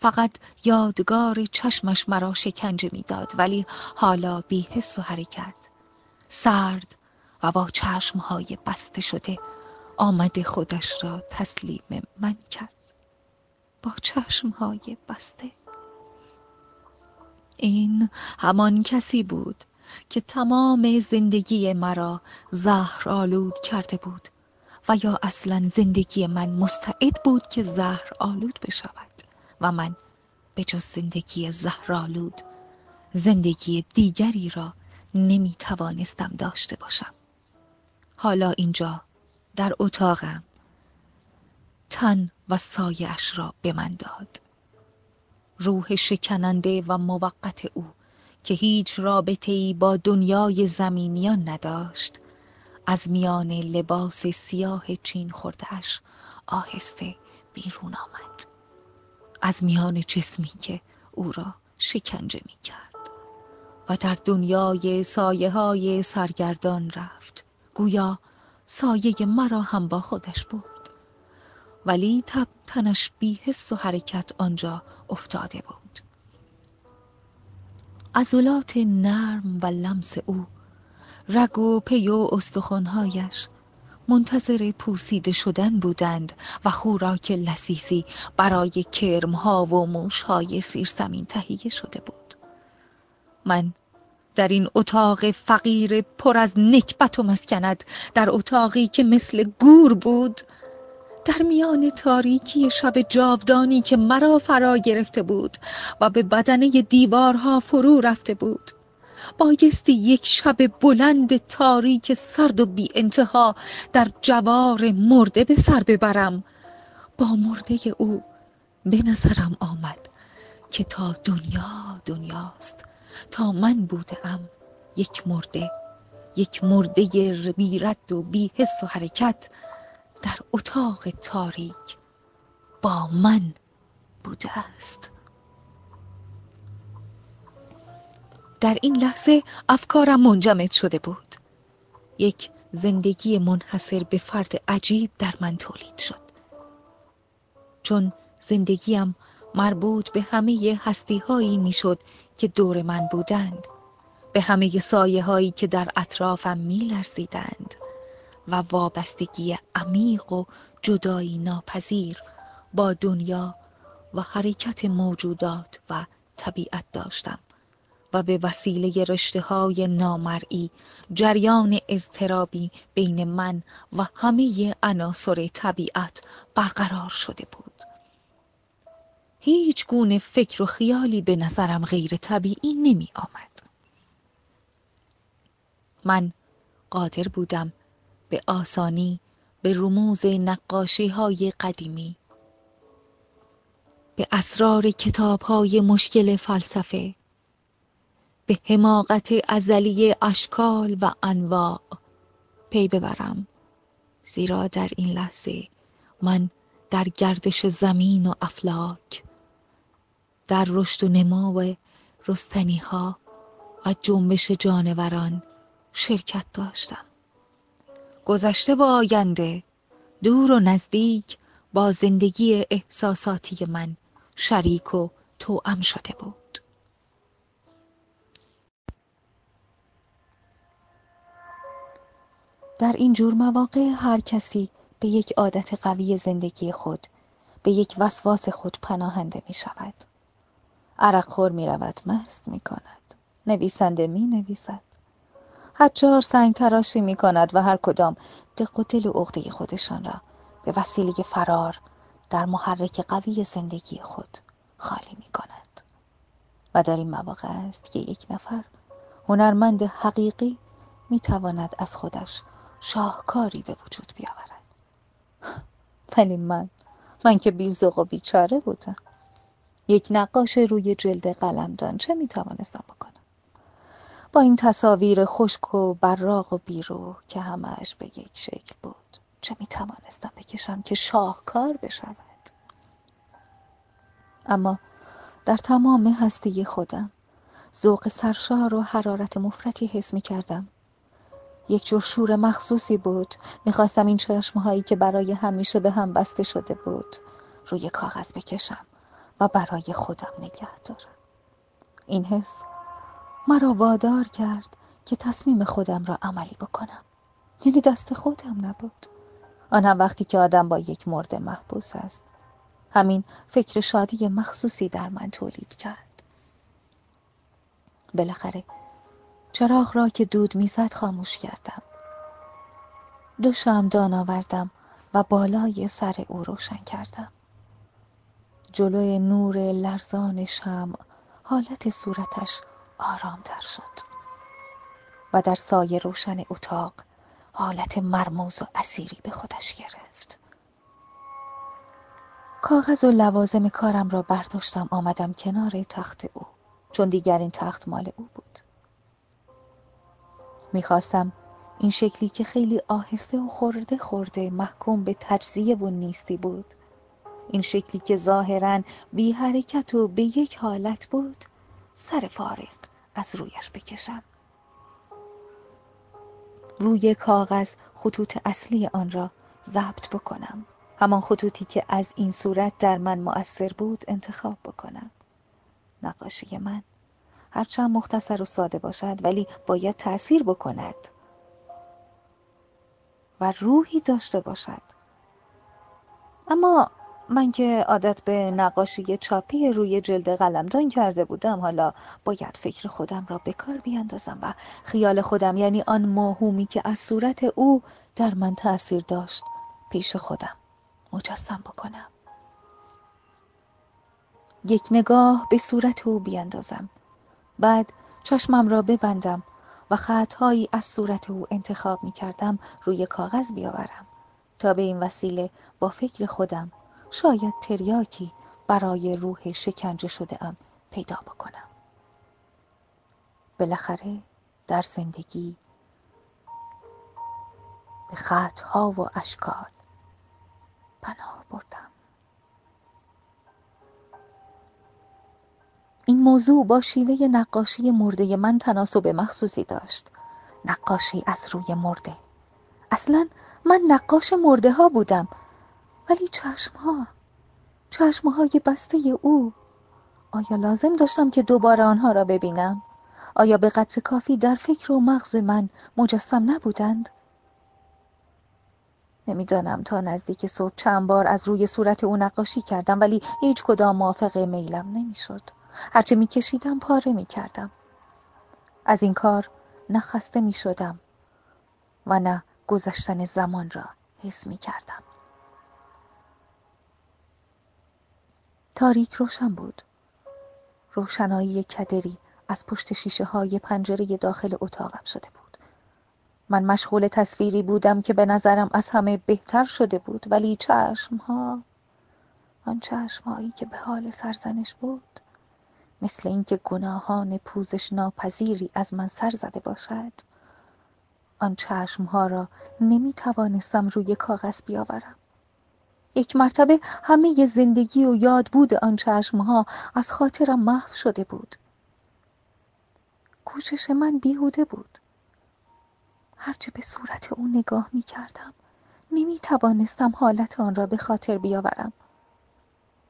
فقط یادگار چشمش مرا شکنجه می‌داد ولی حالا بی حس و حرکت سرد و با چشمهای بسته شده آمده خودش را تسلیم من کرد. با چشمهای بسته. این همان کسی بود که تمام زندگی مرا زهر آلود کرده بود و یا اصلا زندگی من مستعد بود که زهر آلود بشود و من به جز زندگی زهر آلود زندگی دیگری را نمی توانستم داشته باشم. حالا اینجا در اتاقم تن و سایش را به من داد. روح شکننده و موقت او که هیچ رابطه ای با دنیای زمینیان نداشت. از میان لباس سیاه چین خوردهش آهسته بیرون آمد. از میان جسمی که او را شکنجه می کرد و در دنیای سایه های سرگردان رفت. گویا سایه مرا هم با خودش برد. ولی تب تنش بی و حرکت آنجا افتاده بود. عضلات نرم و لمس او رگ و پی و استخوانهایش منتظر پوسیده شدن بودند و خوراک لسیسی برای کرمها و موشهای سیرسمین تهیه شده بود. من در این اتاق فقیر پر از نکبت و مسکند در اتاقی که مثل گور بود در میان تاریکی شب جاودانی که مرا فرا گرفته بود و به بدنه دیوارها فرو رفته بود. بایستی یک شب بلند تاریک سرد و بی انتها در جوار مرده به سر ببرم. با مرده او به نظرم آمد که تا دنیا دنیاست. تا من بودم یک مرده یک مرده بی رد و بی حس و حرکت. در اتاق تاریک با من بوده است. در این لحظه افکارم منجمد شده بود. یک زندگی منحصر به فرد عجیب در من تولید شد. چون زندگیم مربوط به همه هستی هایی می‌شد که دور من بودند به همه سایه هایی که در اطرافم می لرزیدند و وابستگی عمیق و جدایی ناپذیر با دنیا و حرکت موجودات و طبیعت داشتم و به وسیله رشته های نامرئی جریان اضطرابی بین من و همه عناصر طبیعت برقرار شده بود. هیچ گونه فکر و خیالی به نظرم غیر طبیعی نمی آمد من قادر بودم به آسانی به رموز نقاشی های قدیمی. به اسرار کتاب های مشکل فلسفه. به حماقت ازلی اشکال و انواع. پی ببرم. زیرا در این لحظه من در گردش زمین و افلاک در رشد و نما و رستنی ها و جنبش جانوران شرکت داشتم. گذشته و آینده. دور و نزدیک با زندگی احساساتی من شریک و توأم شده بود. در این جور مواقع هر کسی به یک عادت قوی زندگی خود به یک وسواس خود پناهنده می شود. عرق خور می رود مست می کند. نویسنده می نویسد. حجار سنگ تراشی می کند و هر کدام دق و دل و عقده خودشان را به وسیله فرار در محرک قوی زندگی خود خالی می کند. و در این مواقع است که یک نفر هنرمند حقیقی می تواند از خودش شاهکاری به وجود بیاورد. ولی من من که بیزوق و بیچاره بودم. یک نقاش روی جلد قلمدان چه می توانستم بکنم؟ با این تصاویر خشک و براق و بیرو که همش به یک شکل بود چه می توانستم بکشم که شاهکار بشود؟ اما در تمام هستی خودم ذوق سرشار و حرارت مفرتی حس می کردم یک جور شور مخصوصی بود. می‌خواستم این چشمهایی که برای همیشه به هم بسته شده بود روی کاغذ بکشم و برای خودم نگه دارم. این حس مرا وادار کرد که تصمیم خودم را عملی بکنم. یعنی دست خودم نبود. آن هم وقتی که آدم با یک مرد محبوس است همین فکر شادی مخصوصی در من تولید کرد. بالاخره چراغ را که دود می‌زد خاموش کردم. دو شمدان آوردم و بالای سر او روشن کردم. جلوی نور لرزان شم حالت صورتش آرامتر شد. و در سایه روشن اتاق حالت مرموز و اسیری به خودش گرفت. کاغذ و لوازم کارم را برداشتم آمدم کنار تخت او چون دیگر این تخت مال او بود. می‌خواستم این شکلی که خیلی آهسته و خورده خورده محکوم به تجزیه و نیستی بود. این شکلی که ظاهرا بی حرکت و به یک حالت بود سر فارغ. از رویش بکشم. روی کاغذ خطوط اصلی آن را ضبط بکنم. همان خطوطی که از این صورت در من مؤثر بود انتخاب بکنم. نقاشی من. هرچند مختصر و ساده باشد ولی باید تأثیر بکند. و روحی داشته باشد. اما من که عادت به نقاشی چاپی روی جلد قلمدان کرده بودم حالا باید فکر خودم را به کار بیاندازم و خیال خودم یعنی آن موهومی که از صورت او در من تأثیر داشت پیش خودم مجسم بکنم. یک نگاه به صورت او بیاندازم. بعد چشمم را ببندم و خطهایی از صورت او انتخاب می کردم روی کاغذ بیاورم تا به این وسیله با فکر خودم شاید تریاکی برای روح شکنجه شده ام پیدا بکنم. بالاخره در زندگی به خطها و اشکال پناه بردم. این موضوع با شیوه نقاشی مرده من تناسب مخصوصی داشت. نقاشی از روی مرده. اصلا من نقاش مرده ها بودم. ولی چشمها چشمهای بسته او آیا لازم داشتم که دوباره آنها را ببینم؟ آیا به قدر کافی در فکر و مغز من مجسم نبودند؟ نمی‌دانم تا نزدیک صبح چند بار از روی صورت او نقاشی کردم ولی هیچ کدام موافق میلم نمی‌شد. هرچه میکشیدم پاره می‌کردم. از این کار نه خسته می شدم و نه گذشتن زمان را حس می کردم. تاریک روشن بود. روشنایی کدری از پشت شیشه های پنجره داخل اتاقم شده بود. من مشغول تصویری بودم که به نظرم از همه بهتر شده بود ولی چشم ها آن چشمهایی که به حال سرزنش بود مثل اینکه گناهان پوزش ناپذیری از من سر زده باشد آن چشمها را نمی توانستم روی کاغذ بیاورم یک مرتبه همه زندگی و یاد بود آن چشمها از خاطرم محو شده بود. کوشش من بیهوده بود. هرچه به صورت او نگاه می کردم نمی توانستم حالت آن را به خاطر بیاورم.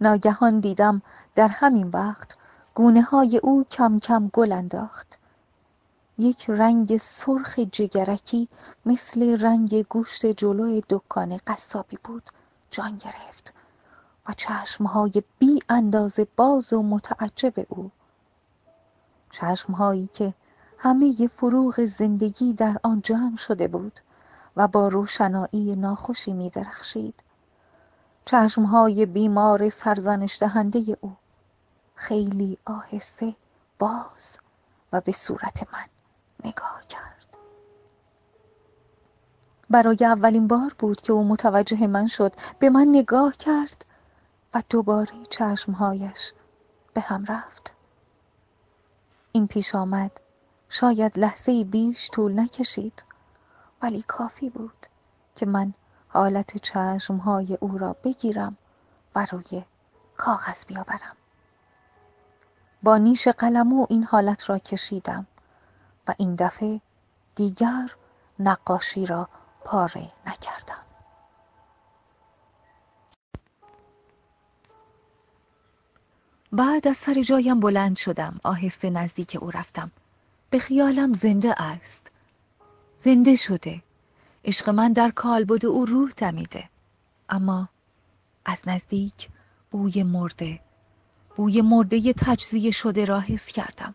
ناگهان دیدم در همین وقت گونه های او کم کم گل انداخت. یک رنگ سرخ جگرکی مثل رنگ گوشت جلوی دکان قصابی بود. جان گرفت و چشمهای بی اندازه باز و متعجب او. چشمهایی که همه فروغ زندگی در آن جمع شده بود و با روشنایی ناخوشی می درخشید چشمهای بیمار سرزنش دهنده او خیلی آهسته باز و به صورت من نگاه کرد. برای اولین بار بود که او متوجه من شد. به من نگاه کرد و دوباره چشمهایش به هم رفت. این پیش آمد. شاید لحظه بیش طول نکشید ولی کافی بود که من حالت چشمهای او را بگیرم و روی کاغذ بیاورم. با نیش قلمو این حالت را کشیدم و این دفعه دیگر نقاشی را پاره نکردم. بعد از سر جایم بلند شدم آهسته نزدیک او رفتم. به خیالم زنده است. زنده شده. عشق من در کالبد او روح دمیده. اما از نزدیک بوی مرده. بوی مرده تجزیه شده را حس کردم.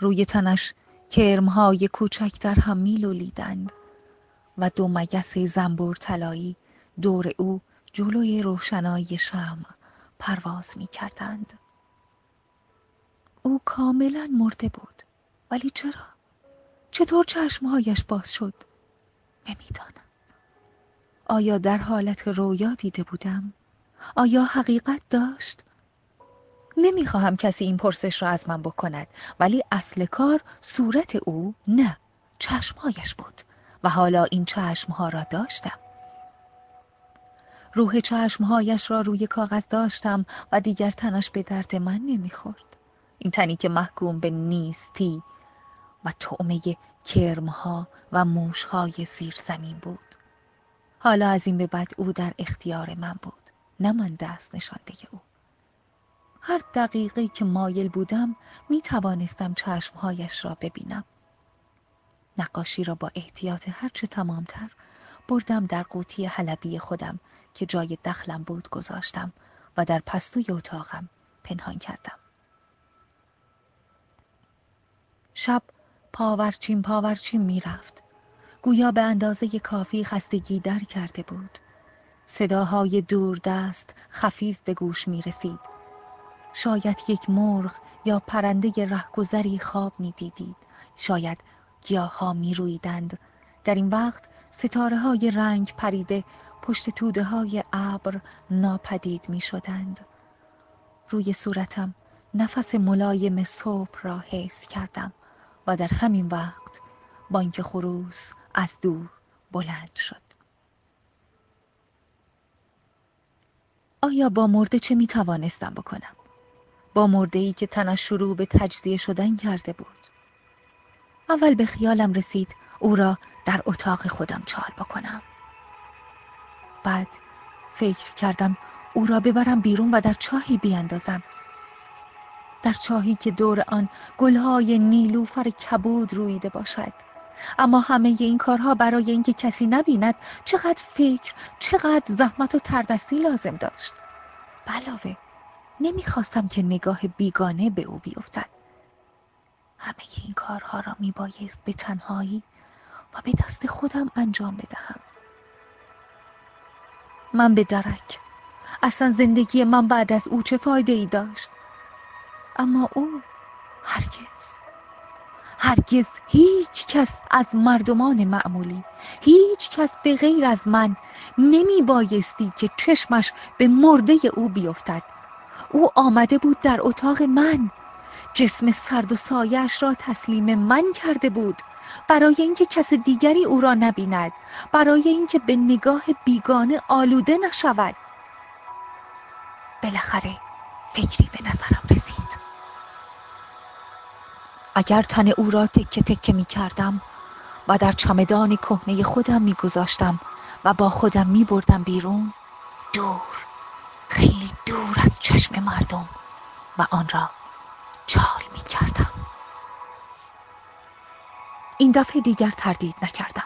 روی تنش کرمهای کوچک در هم میلولیدند. و دو مگس زنبور طلایی دور او جلوی روشنایی شم پرواز می کردند. او کاملا مرده بود ولی چرا؟ چطور چشمهایش باز شد؟ نمی‌دانم آیا در حالت رویا دیده بودم؟ آیا حقیقت داشت؟ نمی‌خواهم کسی این پرسش را از من بکند ولی اصل کار صورت او نه چشمهایش بود و حالا این چشمها را داشتم. روح چشمهایش را روی کاغذ داشتم و دیگر تنش به درد من نمی‌خورد. این تنی که محکوم به نیستی و تعمه کرمها و موشهای زیر زمین بود. حالا از این به بعد او در اختیار من بود نه من دست نشانده او. هر دقیقه که مایل بودم می توانستم چشمهایش را ببینم. نقاشی را با احتیاط هرچه تمامتر بردم در قوطی حلبی خودم که جای دخلم بود گذاشتم و در پستوی اتاقم پنهان کردم. شب پاورچین پاورچین می‌رفت. گویا به اندازه کافی خستگی در کرده بود. صداهای دوردست خفیف به گوش می رسید شاید یک مرغ یا پرنده رهگذری خواب می دیدید شاید گیاها می رویدند در این وقت ستاره های رنگ پریده پشت توده های ابر ناپدید می شدند روی صورتم نفس ملایم صبح را حس کردم و در همین وقت بانک خروس از دور بلند شد. آیا با مرده چه می توانستم بکنم؟ با مرده ای که تنش شروع به تجزیه شدن کرده بود. اول به خیالم رسید او را در اتاق خودم چال بکنم. بعد فکر کردم او را ببرم بیرون و در چاهی بیاندازم. در چاهی که دور آن گلهای نیلوفر کبود رویده باشد. اما همه این کارها برای اینکه کسی نبیند چقدر فکر چقدر زحمت و تردستی لازم داشت. بلاوه نمی‌خواستم که نگاه بیگانه به او بیفتد. همه این کارها را میبایست به تنهایی و به دست خودم انجام بدهم. من به درک. اصلا زندگی من بعد از او چه فایده ای داشت؟ اما او هرگز هرگز هیچ کس از مردمان معمولی هیچ کس به غیر از من نمی بایستی که چشمش به مرده او بیفتد. او آمده بود در اتاق من. جسم سرد و سایش را تسلیم من کرده بود. برای اینکه کس دیگری او را نبیند. برای اینکه به نگاه بیگانه آلوده نشود. بالاخره فکری به نظرم رسید. اگر تن او را تکه تکه می کردم و در چمدان کهنه خودم می گذاشتم و با خودم می بردم بیرون دور خیلی دور از چشم مردم و آن را چال می کردم این دفعه دیگر تردید نکردم.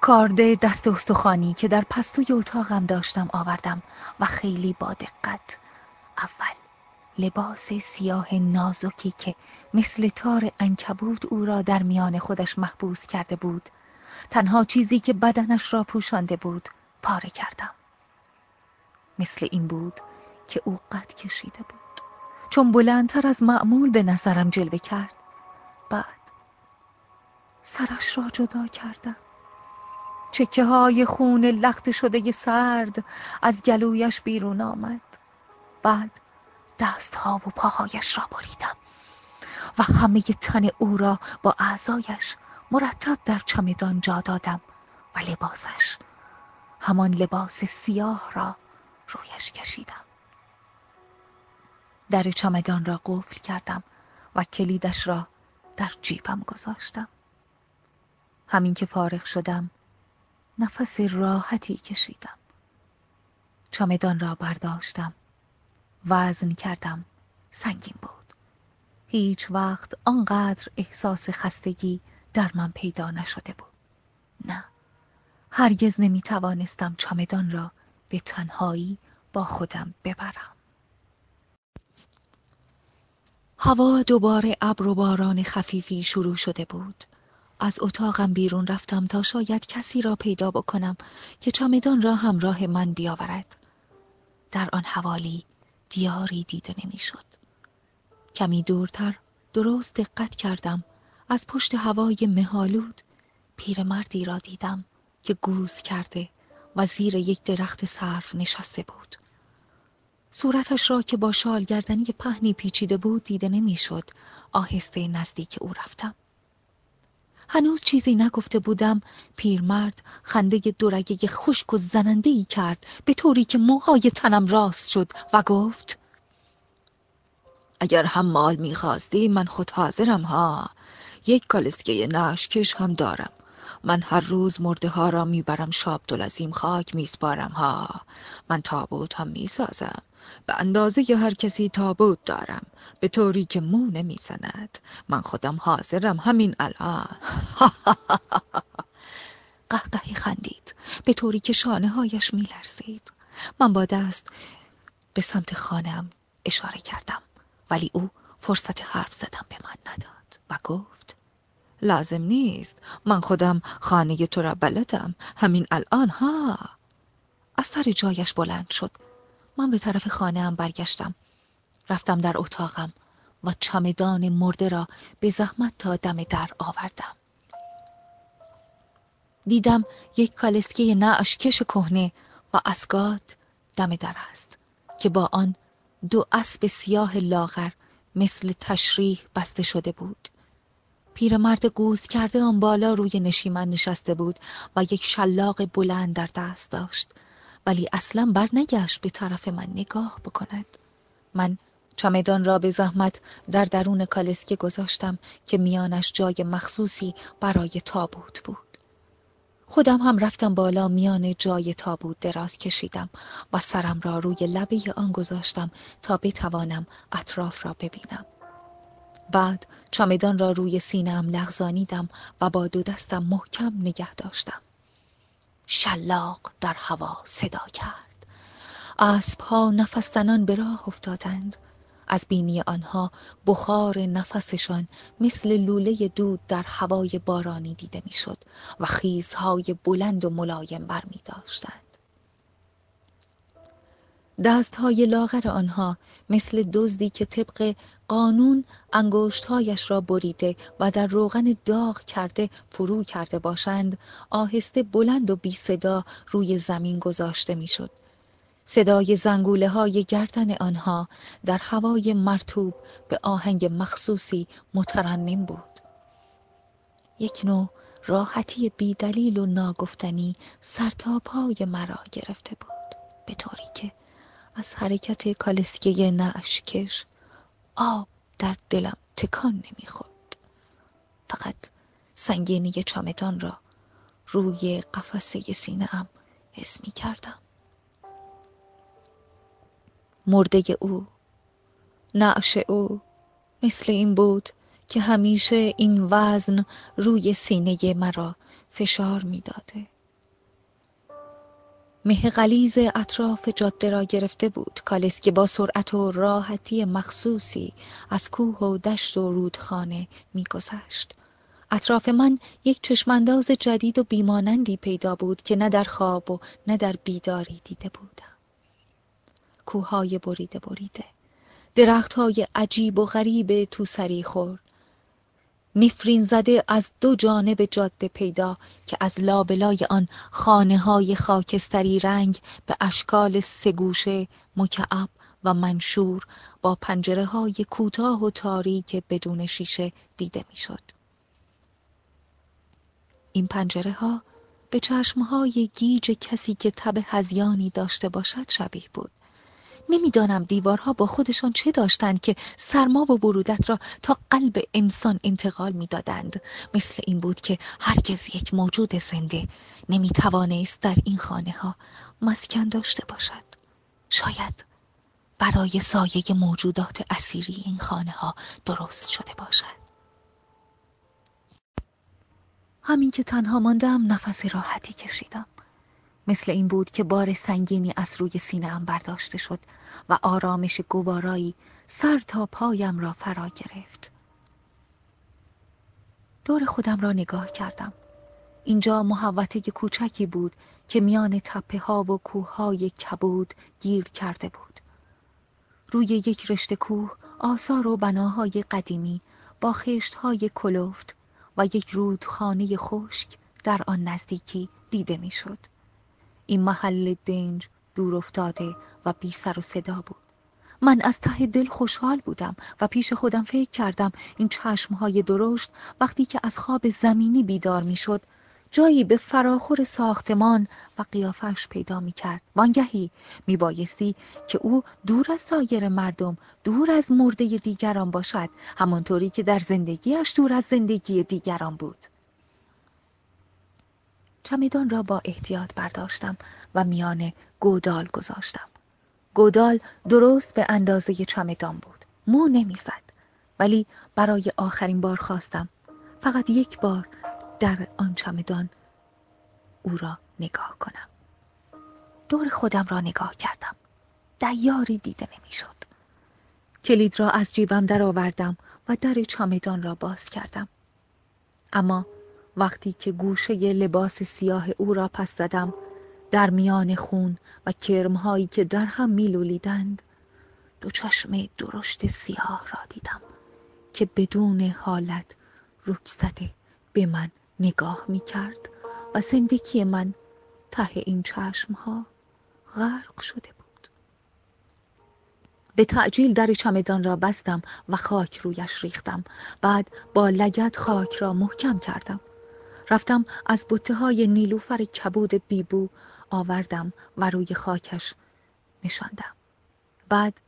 کارد دست استخوانی که در پستوی اتاقم داشتم آوردم و خیلی با دقت اول لباس سیاه نازکی که مثل تار انکبود او را در میان خودش محبوس کرده بود تنها چیزی که بدنش را پوشانده بود پاره کردم. مثل این بود که او قد کشیده بود. چون بلندتر از معمول به نظرم جلوه کرد. بعد سرش را جدا کردم. چکه های خون لخت شده سرد از گلویش بیرون آمد. بعد دستها و پاهایش را بریدم و همه تن او را با اعضایش مرتب در چمدان جا دادم و لباسش همان لباس سیاه را رویش کشیدم. در چمدان را قفل کردم و کلیدش را در جیبم گذاشتم. همین که فارغ شدم نفس راحتی کشیدم. چمدان را برداشتم. وزن کردم. سنگین بود. هیچ وقت آنقدر احساس خستگی در من پیدا نشده بود. نه هرگز نمی توانستم چمدان را به تنهایی با خودم ببرم. هوا دوباره ابر و باران خفیفی شروع شده بود. از اتاقم بیرون رفتم تا شاید کسی را پیدا بکنم که چمدان را همراه من بیاورد. در آن حوالی دیاری دیده نمی‌شد. کمی دورتر درست دقت کردم. از پشت هوای مهالود پیرمردی را دیدم که گوز کرده و زیر یک درخت سرف نشسته بود. صورتش را که با شال گردنی پهنی پیچیده بود دیده نمی‌شد. آهسته نزدیک او رفتم. هنوز چیزی نگفته بودم. پیرمرد خنده دورگه خشک و زننده ای کرد به طوری که موهای تنم راست شد و گفت اگر هم مال می‌خواستی من خود حاضرم ها. یک کالسکه نشکش هم دارم. من هر روز مرده ها را می‌برم شاب دلزیم خاک میسپارم ها. من تابوت هم می‌سازم. به اندازه هر کسی تابوت دارم. به طوری که مو نمی‌زند. من خودم حاضرم. همین الان. قهقهی خندید. به طوری که شانه هایش میلرزید. من با دست به سمت خانم اشاره کردم. ولی او فرصت حرف زدم به من نداد و گفت لازم نیست. من خودم خانه تو را بلدم. همین الان ها. از سر جایش بلند شد. من به طرف خانه هم برگشتم. رفتم در اتاقم و چمدان مرده را به زحمت تا دم در آوردم. دیدم یک کالسکه نعش کش کهنه و اسگات دم در است که با آن دو اسب سیاه لاغر مثل تشریح بسته شده بود. پیرمرد گوز کرده آن بالا روی نشیمن نشسته بود و یک شلاق بلند در دست داشت. ولی اصلا برنگشت به طرف من. نگاه بکند. من چمدان را به زحمت در درون کالسکه گذاشتم که میانش جای مخصوصی برای تابوت بود. خودم هم رفتم بالا میان جای تابوت دراز کشیدم و سرم را روی لبه آن گذاشتم تا بتوانم اطراف را ببینم. بعد چمدان را روی سینم لغزانیدم و با دو دستم محکم نگه داشتم. شلاق در هوا صدا کرد اسبها نفس به راه افتادند از بینی آنها بخار نفسشان مثل لوله دود در هوای بارانی دیده می‌شد و خیزهای بلند و ملایم بر می داشتند. دستهای لاغر آنها مثل دزدی که طبق قانون انگشتهایش را بریده و در روغن داغ کرده فرو کرده باشند آهسته بلند و بی صدا روی زمین گذاشته می‌شد. صدای زنگوله های گردن آنها در هوای مرتوب به آهنگ مخصوصی مترنم بود. یک نوع راحتی بیدلیل و ناگفتنی سرتا پای مرا گرفته بود به طوری که از حرکت کالسکه نعشکش آب در دلم تکان نمی‌خورد. فقط سنگینی چامدان را روی قفسه سینه ام حس می کردم مرده او نعش او مثل این بود که همیشه این وزن روی سینه مرا فشار می‌داده. مه غلیز اطراف جاده را گرفته بود. کالسکه با سرعت و راحتی مخصوصی از کوه و دشت و رودخانه میگذشت. اطراف من یک چشمانداز جدید و بیمانندی پیدا بود که نه در خواب و نه در بیداری دیده بودم. کوههای بریده بریده. درختهای عجیب و غریب تو سری خور نفرین زده از دو جانب جاده پیدا که از لابلای آن خانه های خاکستری رنگ به اشکال سگوشه مکعب و منشور با پنجره های کوتاه و تاریک بدون شیشه دیده می‌شد. این پنجره ها به چشم های گیج کسی که تب هزیانی داشته باشد شبیه بود نمی‌دانم دیوارها با خودشان چه داشتند که سرما و برودت را تا قلب انسان انتقال می‌دادند. مثل این بود که هرگز یک موجود زنده نمی‌توانست در این خانه ها مسکن داشته باشد. شاید برای سایه موجودات اسیری این خانه ها درست شده باشد. همین که تنها ماندم نفس راحتی کشیدم. مثل این بود که بار سنگینی از روی سینهام برداشته شد و آرامش گوارایی سر تا پایم را فرا گرفت. دور خودم را نگاه کردم. اینجا محوطه کوچکی بود که میان تپه ها و کوه های کبود گیر کرده بود. روی یک رشته کوه آثار و بناهای قدیمی با خشت های کلوفت و یک رودخانه خشک در آن نزدیکی دیده می‌شد. این محل دنج دور افتاده و بی سر و صدا بود. من از ته دل خوشحال بودم و پیش خودم فکر کردم این چشمهای درشت وقتی که از خواب زمینی بیدار می‌شد جایی به فراخور ساختمان و قیافش پیدا می کرد وانگهی می بایستی که او دور از سایر مردم دور از مرده دیگران باشد همانطوری که در زندگیش دور از زندگی دیگران بود. چمدان را با احتیاط برداشتم و میان گودال گذاشتم. گودال درست به اندازه چمدان بود. مو نمی‌زد. ولی برای آخرین بار خواستم. فقط یک بار در آن چمدان او را نگاه کنم. دور خودم را نگاه کردم. دیاری دیده نمی‌شد. کلید را از جیبم درآوردم و در چمدان را باز کردم. اما وقتی که گوشه لباس سیاه او را پس زدم در میان خون و کرمهایی که در هم میلولیدند دو چشم درشت سیاه را دیدم که بدون حالت رک به من نگاه می کرد و زندگی من ته این چشمها غرق شده بود. به تعجیل در چمدان را بستم و خاک رویش ریختم. بعد با لگت خاک را محکم کردم. رفتم از بوته های نیلوفر کبود بیبو آوردم و روی خاکش نشاندم. بعد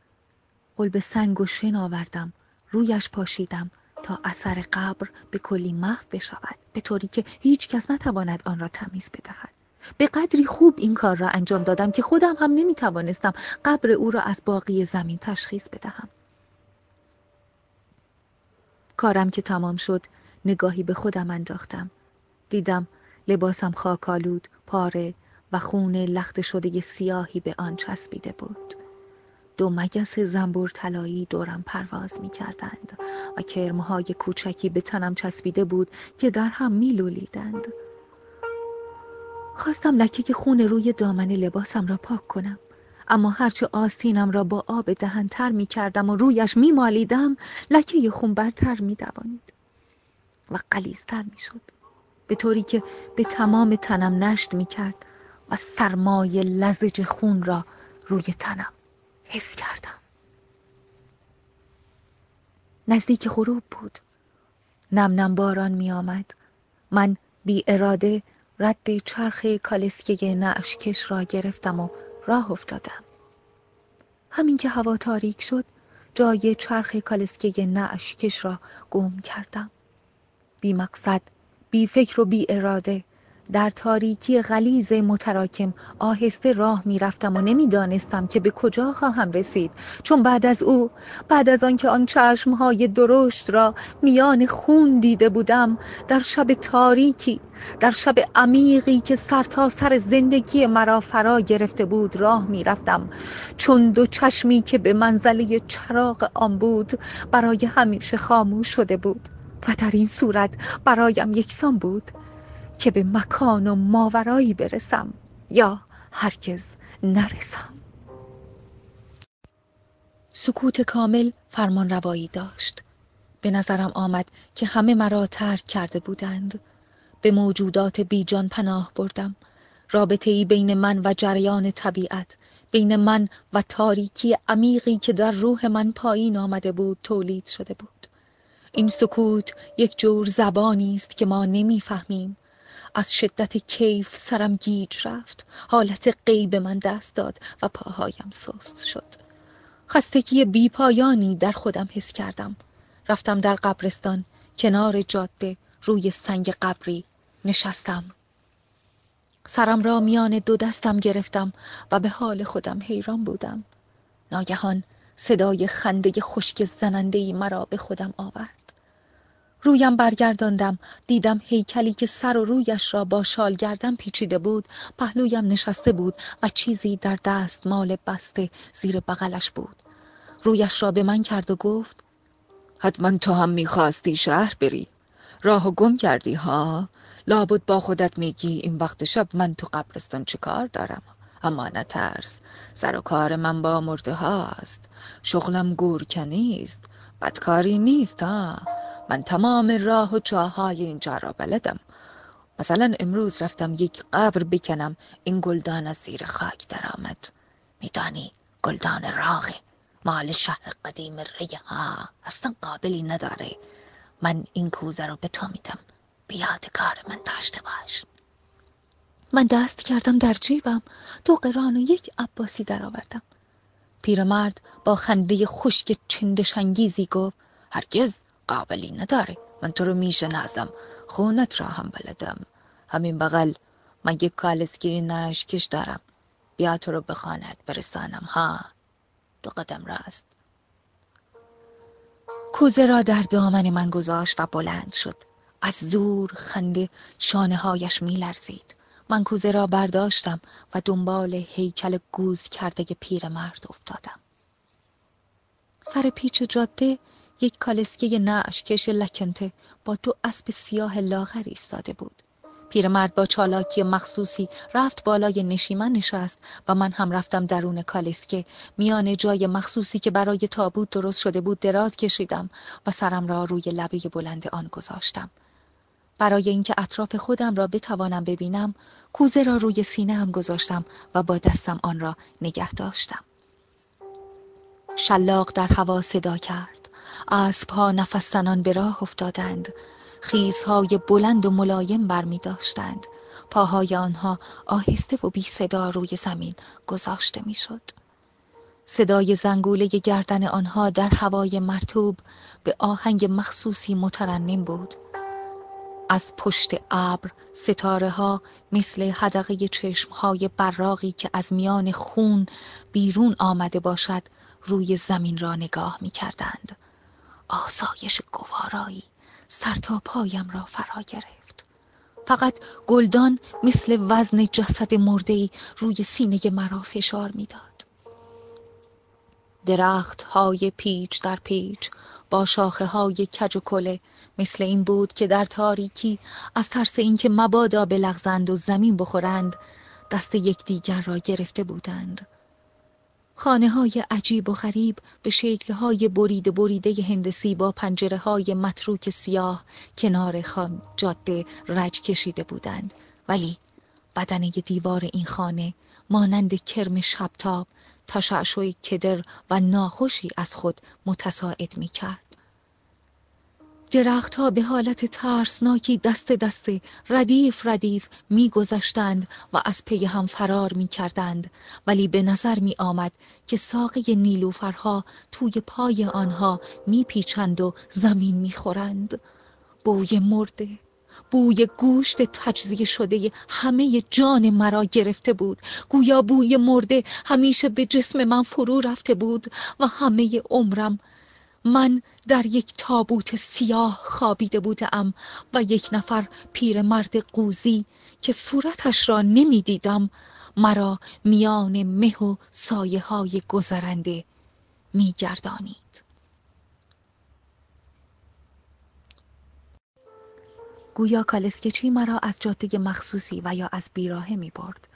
قلب سنگ و شن آوردم رویش پاشیدم تا اثر قبر به کلی محو بشود به طوری که هیچ کس نتواند آن را تمیز بدهد. به قدری خوب این کار را انجام دادم که خودم هم نمی توانستم قبر او را از باقی زمین تشخیص بدهم. کارم که تمام شد نگاهی به خودم انداختم. دیدم لباسم خاکالود پاره و خون لخت شده سیاهی به آن چسبیده بود. دو مگس زنبور طلایی دورم پرواز می کردند و کرمهای کوچکی به تنم چسبیده بود که در هم می لولیدند. خواستم لکه خون روی دامن لباسم را پاک کنم اما هرچه آستینم را با آب دهن تر می کردم و رویش می مالیدم لکه خون برتر می دوانید و قلیزتر می شد به طوری که به تمام تنم نشت می کرد و سرمای لزج خون را روی تنم حس کردم. نزدیک غروب بود. نم نم باران می آمد من بی اراده رد چرخ کالسکه نعشکش را گرفتم و راه افتادم. همین که هوا تاریک شد جای چرخ کالسکه نعشکش را گم کردم. بی مقصد بی فکر و بی اراده. در تاریکی غلیز متراکم آهسته راه می‌رفتم و نمی‌دانستم که به کجا خواهم رسید. چون بعد از او بعد از آنکه آن چشمهای درشت را میان خون دیده بودم در شب تاریکی در شب عمیقی که سر تا سر زندگی مرا فرا گرفته بود راه می‌رفتم. چون دو چشمی که به منزله چراغ آن بود برای همیشه خاموش شده بود. و در این صورت برایم یکسان بود که به مکان و ماورایی برسم یا هرگز نرسم. سکوت کامل فرمان روایی داشت. به نظرم آمد که همه مرا ترک کرده بودند. به موجودات بیجان پناه بردم. رابطه ای بین من و جریان طبیعت بین من و تاریکی عمیقی که در روح من پایین آمده بود تولید شده بود. این سکوت یک جور زبانی است که ما نمی‌فهمیم. از شدت کیف سرم گیج رفت. حالت غیب من دست داد و پاهایم سست شد. خستگی بی پایانی در خودم حس کردم. رفتم در قبرستان. کنار جاده روی سنگ قبری نشستم. سرم را میان دو دستم گرفتم و به حال خودم حیران بودم. ناگهان صدای خنده خشک زننده مرا به خودم آورد. رویم برگرداندم. دیدم هیکلی که سر و رویش را با شال گردن پیچیده بود پهلویم نشسته بود و چیزی در دست مال بسته زیر بغلش بود. رویش را به من کرد و گفت حتما تو هم می‌خواستی شهر بری. راه و گم کردی ها. لابد با خودت میگی این وقت شب من تو قبرستان چه کار دارم. اما نترس. سر و کار من با مرده هاست. شغلم گورکنی است بدکاری نیست ها. من تمام راه و چاهای اینجا را بلدم. مثلا امروز رفتم یک قبر بکنم این گلدان از زیر خاک درآمد. میدانی گلدان راغه مال شهر قدیم ریه ها اصلا قابلی نداره. من این کوزه رو به تو میدم. بیاد کار من داشته باش. من دست کردم در جیبم. دو قران و یک عباسی درآوردم. پیرمرد با خنده خشک چندشانگیزی گفت هرگز قابلی نداره. من تو رو می‌شناسم خونت را هم بلدم. همین بغل. من یک کالسکی نشکش دارم. بیا تو رو بخواند برسانم ها؟ دو قدم راست. کوزه را در دامن من گذاشت و بلند شد. از زور خنده شانه هایش می لرزید من کوزه را برداشتم و دنبال هیکل گوز کرده مرد افتادم. سر پیچ جاده یک کالسکه نعشکش لکنته با دو اسب سیاه لاغر ایستاده بود. پیرمرد با چالاکی مخصوصی رفت بالای نشیمن نشست و من هم رفتم درون کالسکه. میان جای مخصوصی که برای تابوت درست شده بود دراز کشیدم و سرم را روی لبه بلند آن گذاشتم. برای اینکه اطراف خودم را بتوانم ببینم کوزه را روی سینه هم گذاشتم و با دستم آن را نگه داشتم. شلاق در هوا صدا کرد. اسبها نفس زنان به راه افتادند. خیزهای بلند و ملایم برمی داشتند پاهای آنها آهسته و بی صدا روی زمین گذاشته می‌شد. صدای زنگوله گردن آنها در هوای مرتوب به آهنگ مخصوصی مترنم بود. از پشت ابر ستاره ها مثل حدقه چشم های براقی که از میان خون بیرون آمده باشد روی زمین را نگاه می کردند آسایش گوارایی سر تا پایم را فرا گرفت فقط گلدان مثل وزن جسد مردهی روی سینه مرا فشار می‌داد. درخت های پیچ در پیچ با شاخه های کج و کله مثل این بود که در تاریکی از ترس اینکه مبادا بلغزند و زمین بخورند دست یکدیگر را گرفته بودند خانه های عجیب و غریب به شکل های بریده بریده هندسی با پنجره های متروک سیاه کنار خان جاده رج کشیده بودند ولی بدنه دیوار این خانه مانند کرم شبتاب تشعشع کدر و ناخوشی از خود متساعد می کرد. درختها به حالت ترسناکی دست دسته ردیف ردیف میگذشتند و از پی هم فرار می کردند ولی به نظر می آمد که ساقه نیلوفرها توی پای آنها می پیچند و زمین می خورند. بوی مرده بوی گوشت تجزیه شده همه جان مرا گرفته بود گویا بوی مرده همیشه به جسم من فرو رفته بود و همه عمرم من در یک تابوت سیاه خوابیده بودم و یک نفر پیرمرد قوزی که صورتش را نمی‌دیدم مرا میان مه و سایه های گذرنده میگردانید گویا کالسکچی مرا از جاده مخصوصی و یا از بیراهه می برد.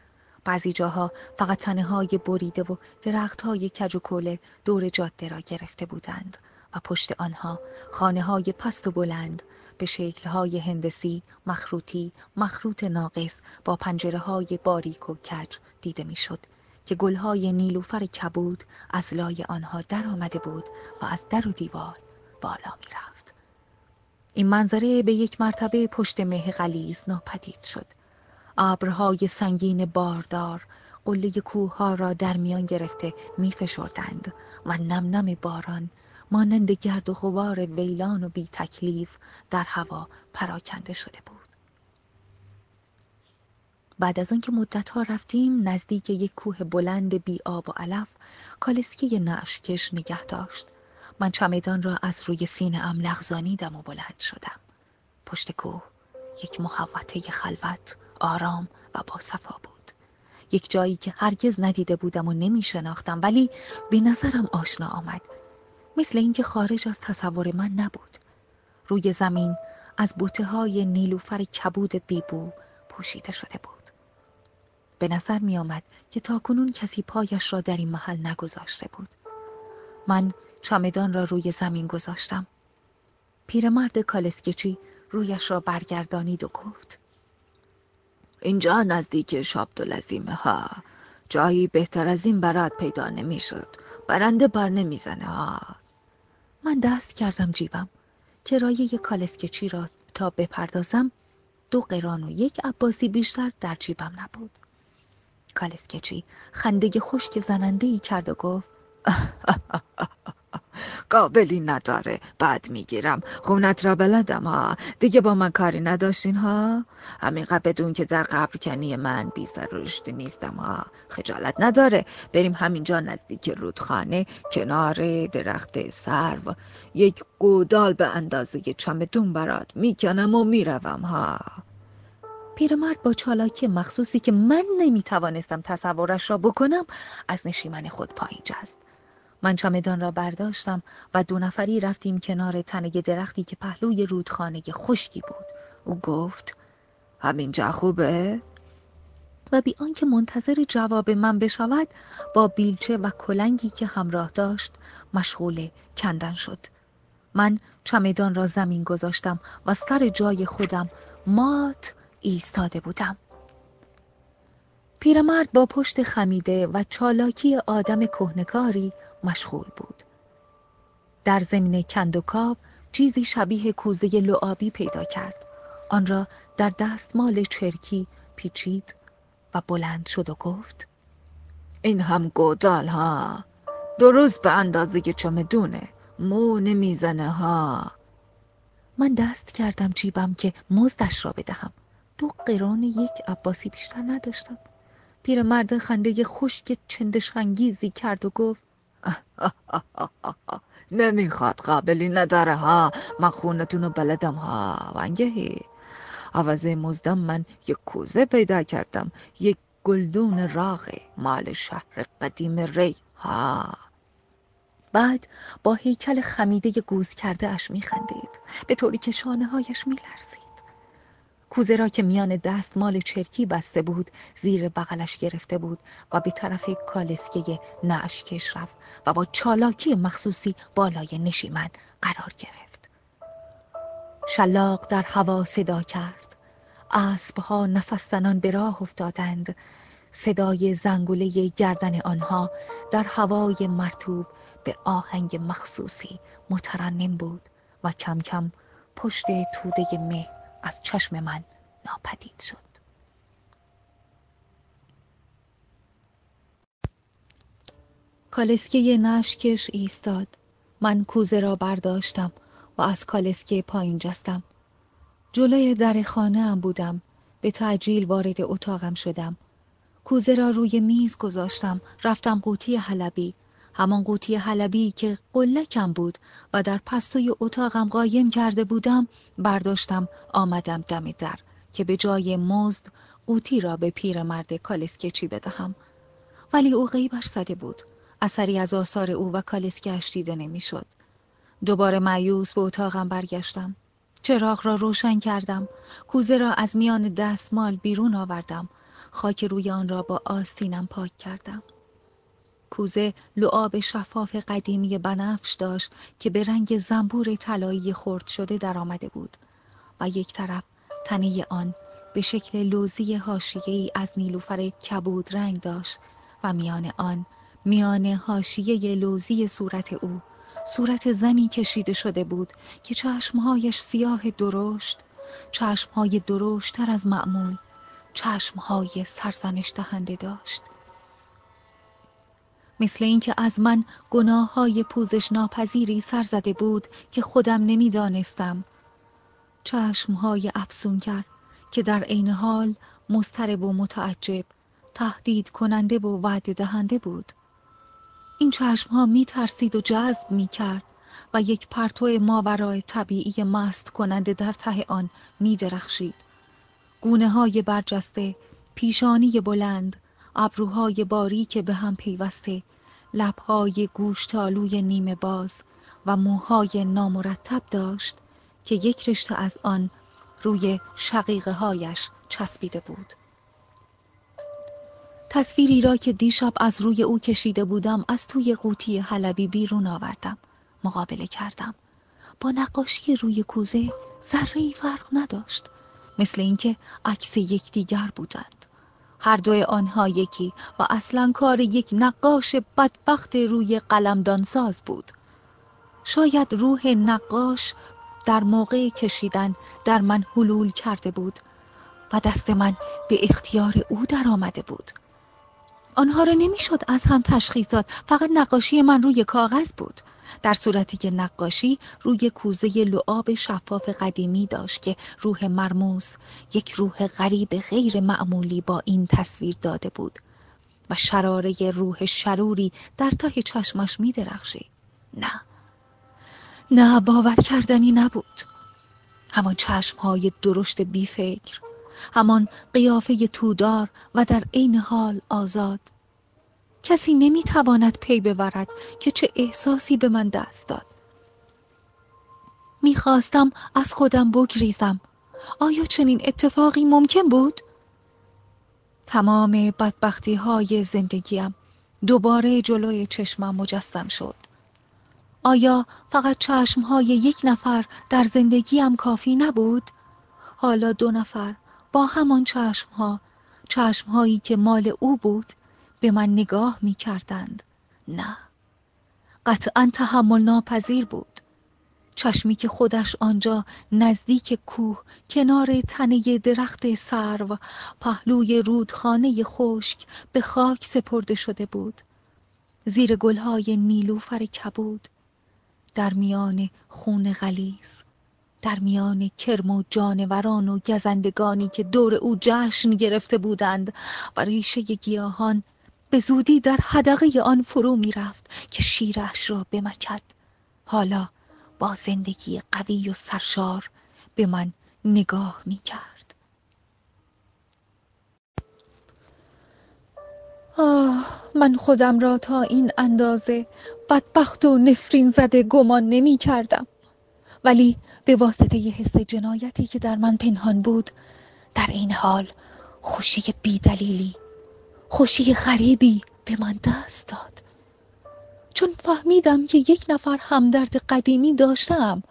بعضی جاها فقط تنه های بریده و درخت های کج و کوله دور جاده را گرفته بودند و پشت آنها خانه های پست و بلند به شکل های هندسی، مخروطی، مخروط ناقص با پنجره های باریک و کج دیده می‌شد که گلهای نیلوفر کبود از لای آنها در آمده بود و از در و دیوار بالا می رفت. این منظره به یک مرتبه پشت مه غلیز ناپدید شد. ابرهای سنگین باردار قله کوه ها را در میان گرفته می فشردند و نم نم باران مانند گرد و غبار ویلان و بی تکلیف در هوا پراکنده شده بود. بعد از آنکه مدتها رفتیم نزدیک یک کوه بلند بی آب و علف کالسکی نعشکش نگه داشت. من چمدان را از روی سینه ام لغزانیدم و بلند شدم. پشت کوه یک محوطه خلوت آرام و با صفا بود. یک جایی که هرگز ندیده بودم و نمی شناختم ولی به نظرم آشنا آمد. مثل اینکه خارج از تصور من نبود. روی زمین از بوته های نیلوفر کبود بیبو پوشیده شده بود. به نظر می آمد که تا کنون کسی پایش را در این محل نگذاشته بود. من چمدان را روی زمین گذاشتم. پیرمرد کالسکچی رویش را برگردانید و گفت اینجا نزدیک شابدولزیمه ها. جایی بهتر از این برات پیدا نمی‌شد. برنده بر نمی‌زنه ها. من دست کردم جیبم. کرایه کالسکچی را تا بپردازم دو قران و یک عباسی بیشتر در جیبم نبود. کالسکچی خنده خشک زننده ای کرد و گفت قابلی نداره. بعد می‌گیرم. خونت را بلدم ها. دیگه با من کاری نداشتین ها؟ همینقدر بدون که در قبر کنی من بی سر نیستم ها. خجالت نداره. بریم همینجا نزدیک رودخانه کنار درخت سرو. یک گودال به اندازه چمدون برات می‌کنم و می‌روم ها. پیرمرد با چالاکی مخصوصی که من نمی‌توانستم تصورش را بکنم از نشیمن خود پایین جست من چمدان را برداشتم و دو نفری رفتیم کنار تنگ درختی که پهلوی رودخانه خشکی بود. او گفت همینجا خوبه؟ و بی آنکه منتظر جواب من بشود با بیلچه و کلنگی که همراه داشت مشغول کندن شد. من چمدان را زمین گذاشتم و سر جای خودم مات ایستاده بودم. پیرمرد با پشت خمیده و چالاکی آدم کهنکاری مشغول بود. در زمین کندوکاو چیزی شبیه کوزه لعابی پیدا کرد. آن را در دستمال چرکی پیچید و بلند شد و گفت این هم گودال ها. درست به اندازه چمدونه مو نمی‌زنه ها. من دست کردم جیبم که مزدش را بدهم. دو قران یک عباسی بیشتر نداشتم. پیرمرد خنده خشک چندشانگیزی کرد و گفت نمی‌خواد قابلی نداره ها. من خونتون رو بلدم ها. ونگهی عوضه مزدم من یک کوزه پیدا کردم. یک گلدون راغه مال شهر قدیم ری ها. بعد با هیکل خمیده گوز کرده اش میخندید. به طوری که شانه هایش میلرزید. کوزه را که میان دست مال چرکی بسته بود زیر بغلش گرفته بود و به طرف کالسکه نعشکش رفت و با چالاکی مخصوصی بالای نشیمن قرار گرفت. شلاق در هوا صدا کرد. اسبها نفستنان به راه افتادند. صدای زنگوله گردن آنها در هوای مرتوب به آهنگ مخصوصی مترنم بود و کم کم پشت توده مه از چشم من ناپدید شد. کالسکه نشکش ایستاد. من کوزه را برداشتم و از کالسکه پایین جستم. جلوی در خانه هم بودم. به تعجیل وارد اتاقم شدم. کوزه را روی میز گذاشتم. رفتم قوطی حلبی. همان قوطی حلبی که قلکم بود و در پستوی اتاقم قایم کرده بودم برداشتم آمدم دم در که به جای مزد قوطی را به پیرمرد کالسکچی بدهم. ولی او غیبش زده بود. اثری از آثار او و کالسکش دیده نمی‌شد. دوباره معیوس به اتاقم برگشتم. چراغ را روشن کردم. کوزه را از میان دستمال بیرون آوردم. خاک روی آن را با آستینم پاک کردم. کوزه لعاب شفاف قدیمی بنفش داشت که به رنگ زنبور طلایی خرد شده در آمده بود. و یک طرف تنه آن به شکل لوزی حاشیه‌ای از نیلوفر کبود رنگ داشت و میان آن میان حاشیه لوزی صورت او صورت زنی کشیده شده بود که چشمهایش سیاه درشت چشمهای درشتتر از معمول چشمهای سرزنش دهنده داشت. مثل اینکه از من گناه های پوزش ناپذیری سر زده بود که خودم نمی‌دانستم. چشم های افسونگر که در عین حال مسترب و متعجب تهدید کننده و وعده دهنده بود. این چشم ها می ترسید و جذب می کرد و یک پرتو ماورای طبیعی مست کننده در ته آن می درخشید گونه های برجسته پیشانی بلند ابروهای باریک به هم پیوسته لبهای گوشتالوی نیمه باز و موهای نامرتب داشت که یک رشته از آن روی شقیقه هایش چسبیده بود. تصویری را که دیشب از روی او کشیده بودم از توی قوطی حلبی بیرون آوردم مقابله کردم. با نقاشی روی کوزه ذره فرق نداشت مثل اینکه عکس یکدیگر بودند. هر دوی آنها یکی و اصلا کار یک نقاش بدبخت روی قلمدان ساز بود. شاید روح نقاش در موقع کشیدن در من حلول کرده بود و دست من به اختیار او در آمده بود. آنها را نمی‌شد از هم تشخیص داد فقط نقاشی من روی کاغذ بود. در صورتی که نقاشی روی کوزه لعاب شفاف قدیمی داشت که روح مرموز یک روح غریب غیر معمولی با این تصویر داده بود و شراره روح شروری در ته چشمش می درخشید. نه نه باور کردنی نبود همان چشمهای درشت بیفکر همان قیافه تودار و در عین حال آزاد کسی نمی‌تواند پی ببرد که چه احساسی به من دست داد می‌خواستم از خودم بگریزم آیا چنین اتفاقی ممکن بود؟ تمام بدبختی های زندگیم دوباره جلوی چشمم مجسم شد آیا فقط چشم های یک نفر در زندگیم کافی نبود؟ حالا دو نفر با همان چشم ها چشم هایی که مال او بود به من نگاه می کردند نه. قطعا تحمل ناپذیر بود. چشمی که خودش آنجا نزدیک کوه کنار تنه درخت سرو پهلوی رودخانه خشک به خاک سپرده شده بود. زیر گلهای نیلوفر کبود در میان خون غلیز در میان کرم و جانوران و گزندگانی که دور او جشن گرفته بودند و ریشه گیاهان به زودی در حدقه آن فرو می رفت که شیرش را بمکد. حالا با زندگی قوی و سرشار به من نگاه می کرد آه من خودم را تا این اندازه بدبخت و نفرین زده گمان نمی کردم ولی به واسطه ی حس جنایتی که در من پنهان بود در این حال خوشی بیدلیلی خوشی غریبی به من دست داد. چون فهمیدم که یک نفر همدرد قدیمی داشتم.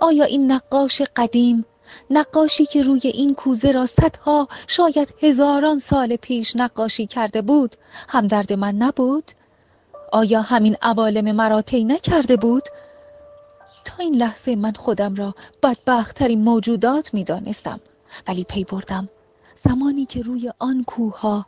آیا این نقاش قدیم نقاشی که روی این کوزه را صدها شاید هزاران سال پیش نقاشی کرده بود همدرد من نبود؟ آیا همین عوالم مرا طی نکرده بود؟ تا این لحظه من خودم را بدبختترین موجودات می دانستم ولی پی بردم. زمانی که روی آن کوه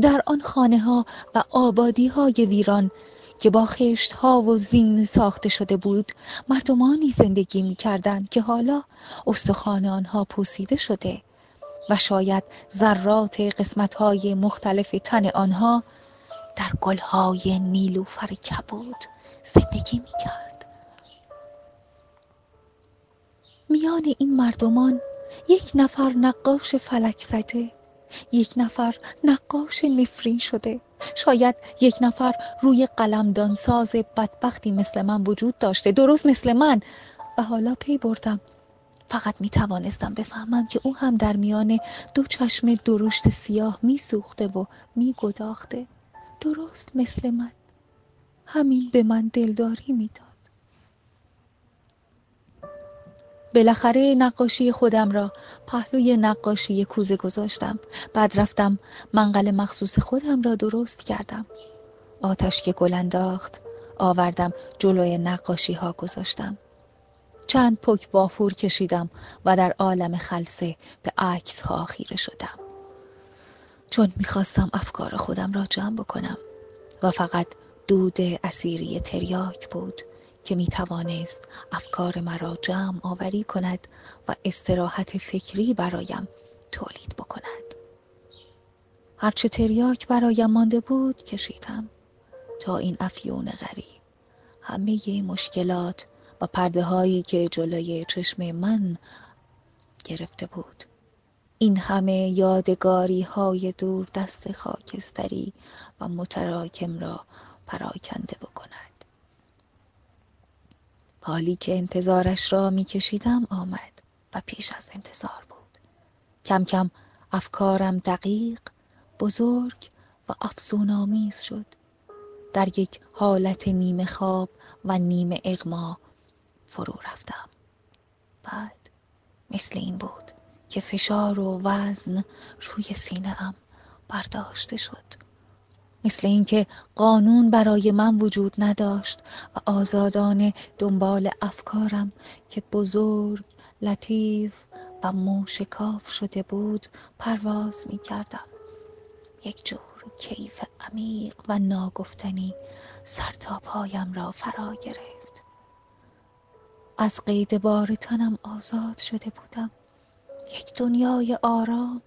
در آن خانه ها و آبادی های ویران که با خشت ها و زین ساخته شده بود مردمانی زندگی می کردند که حالا استخوان آنها پوسیده شده و شاید ذرات قسمت های مختلف تن آنها در گلهای نیلوفر کبود زندگی می کرد. میان این مردمان یک نفر نقاش فلک زده یک نفر نقاش نفرین شده. شاید یک نفر روی قلمدان ساز بدبختی مثل من وجود داشته. درست مثل من. و حالا پی بردم. فقط می توانستم بفهمم که او هم در میان دو چشم درشت سیاه می سوخته و می گداخته. درست مثل من. همین به من دلداری می‌داد بالاخره نقاشی خودم را پهلوی نقاشی کوزه گذاشتم. بعد رفتم منقل مخصوص خودم را درست کردم. آتش که گل انداخت آوردم جلوی نقاشی ها گذاشتم. چند پک وافور کشیدم و در عالم خلصه به عکس ها خیره شدم. چون می‌خواستم افکار خودم را جمع بکنم و فقط دود اسیری تریاک بود. که می توانست افکار مرا جمع آوری کند و استراحت فکری برایم تولید بکند. هرچه تریاک برایم مانده بود کشیدم. تا این افیون غریب. همه مشکلات و پرده هایی که جلوی چشم من گرفته بود. این همه یادگاری های دور دست خاکستری و متراکم را پراکنده بکند. حالی که انتظارش را میکشیدم آمد و پیش از انتظار بود. کم کم افکارم دقیق بزرگ و افسونآمیز شد. در یک حالت نیمه خواب و نیمه اغما فرو رفتم. بعد مثل این بود که فشار و وزن روی سینه ام برداشته شد. مثل اینکه قانون برای من وجود نداشت و آزادانه دنبال افکارم که بزرگ لطیف و موشکاف شده بود پرواز می کردم یک جور کیف عمیق و ناگفتنی سر تا پایم را فرا گرفت. از قید بار تنم آزاد شده بودم. یک دنیای آرام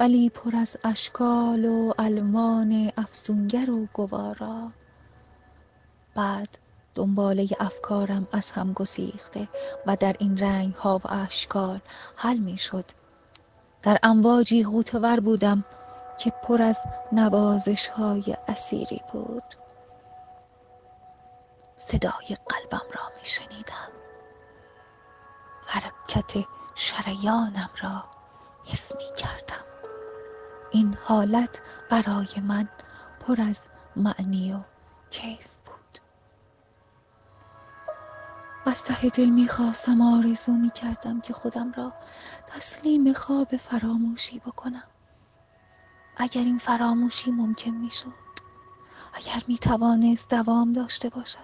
ولی پر از اشکال و الوان افسونگر و گوارا. بعد دنباله افکارم از هم گسیخته و در این رنگ ها و اشکال حل می شد در امواجی غوتور بودم که پر از نوازش های اسیری بود. صدای قلبم را می شنیدم حرکت شریانم را حس می کردم. این حالت برای من پر از معنی و کیف بود. از ته دل می خواستم آرزو می کردم که خودم را تسلیم خواب فراموشی بکنم. اگر این فراموشی ممکن می شد اگر می توانست دوام داشته باشد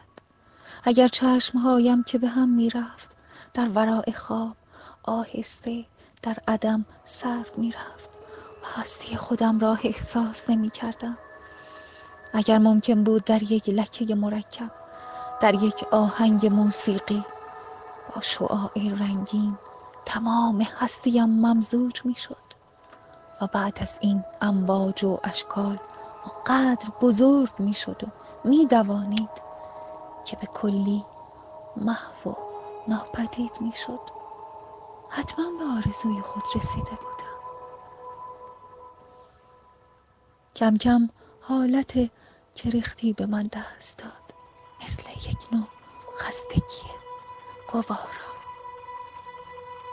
اگر چشمهایم که به هم می رفت در ورای خواب آهسته در عدم صرف می رفت و هستی خودم را احساس نمی کردم اگر ممکن بود در یک لکه مرکب در یک آهنگ موسیقی با شعاع رنگین تمام هستیم ممزوج می شد و بعد از این امواج و اشکال قدر بزرگ می شد و می دوانید که به کلی محو و ناپدید می شد حتما به آرزوی خود رسیده بودم. کم کم حالت کرختی به من دست داد. مثل یک نوع خستگی گوارا.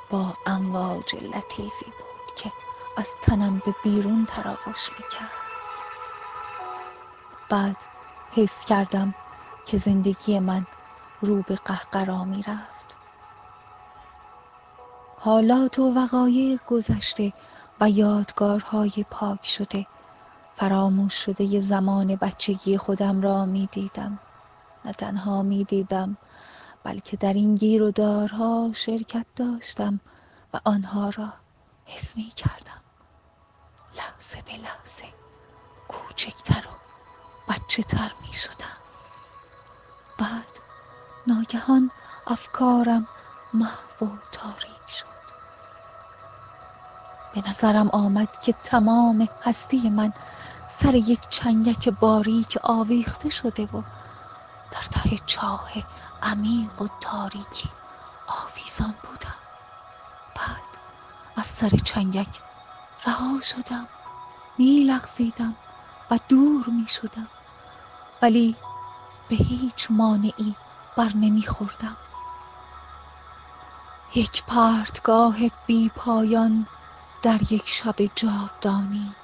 با امواج لطیفی بود که از تنم به بیرون تراوش می‌کرد. بعد حس کردم که زندگی من رو به قهقرا می‌رفت. حالات و وقایع گذشته و یادگارهای پاک شده. فراموش شده زمان بچگی خودم را می دیدم نه تنها می دیدم بلکه در این گیر و دارها شرکت داشتم و آنها را حس می کردم لحظه به لحظه کوچکتر و بچه تر می شدم بعد ناگهان افکارم محو و تاریک شد. به نظرم آمد که تمام هستی من سر یک چنگک باریک آویخته شده و در ته چاه عمیق و تاریکی آویزان بودم. بعد از سر چنگک رها شدم می لغزیدم و دور می شدم ولی به هیچ مانعی بر نمی خوردم یک پرتگاه بی پایان در یک شب جاودانی.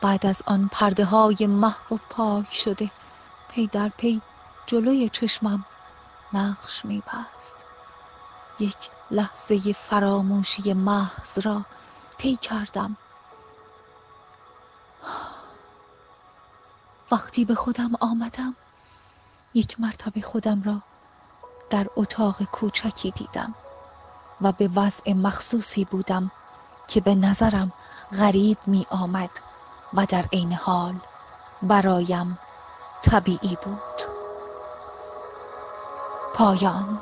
بعد از آن پرده های محو و پاک شده پی در پی جلوی چشمم نقش می بست یک لحظه فراموشی محض را طی کردم. وقتی به خودم آمدم یک مرتبه خودم را در اتاق کوچکی دیدم. و به وضع مخصوصی بودم که به نظرم غریب می آمد و در عین حال برایم طبیعی بود. پایان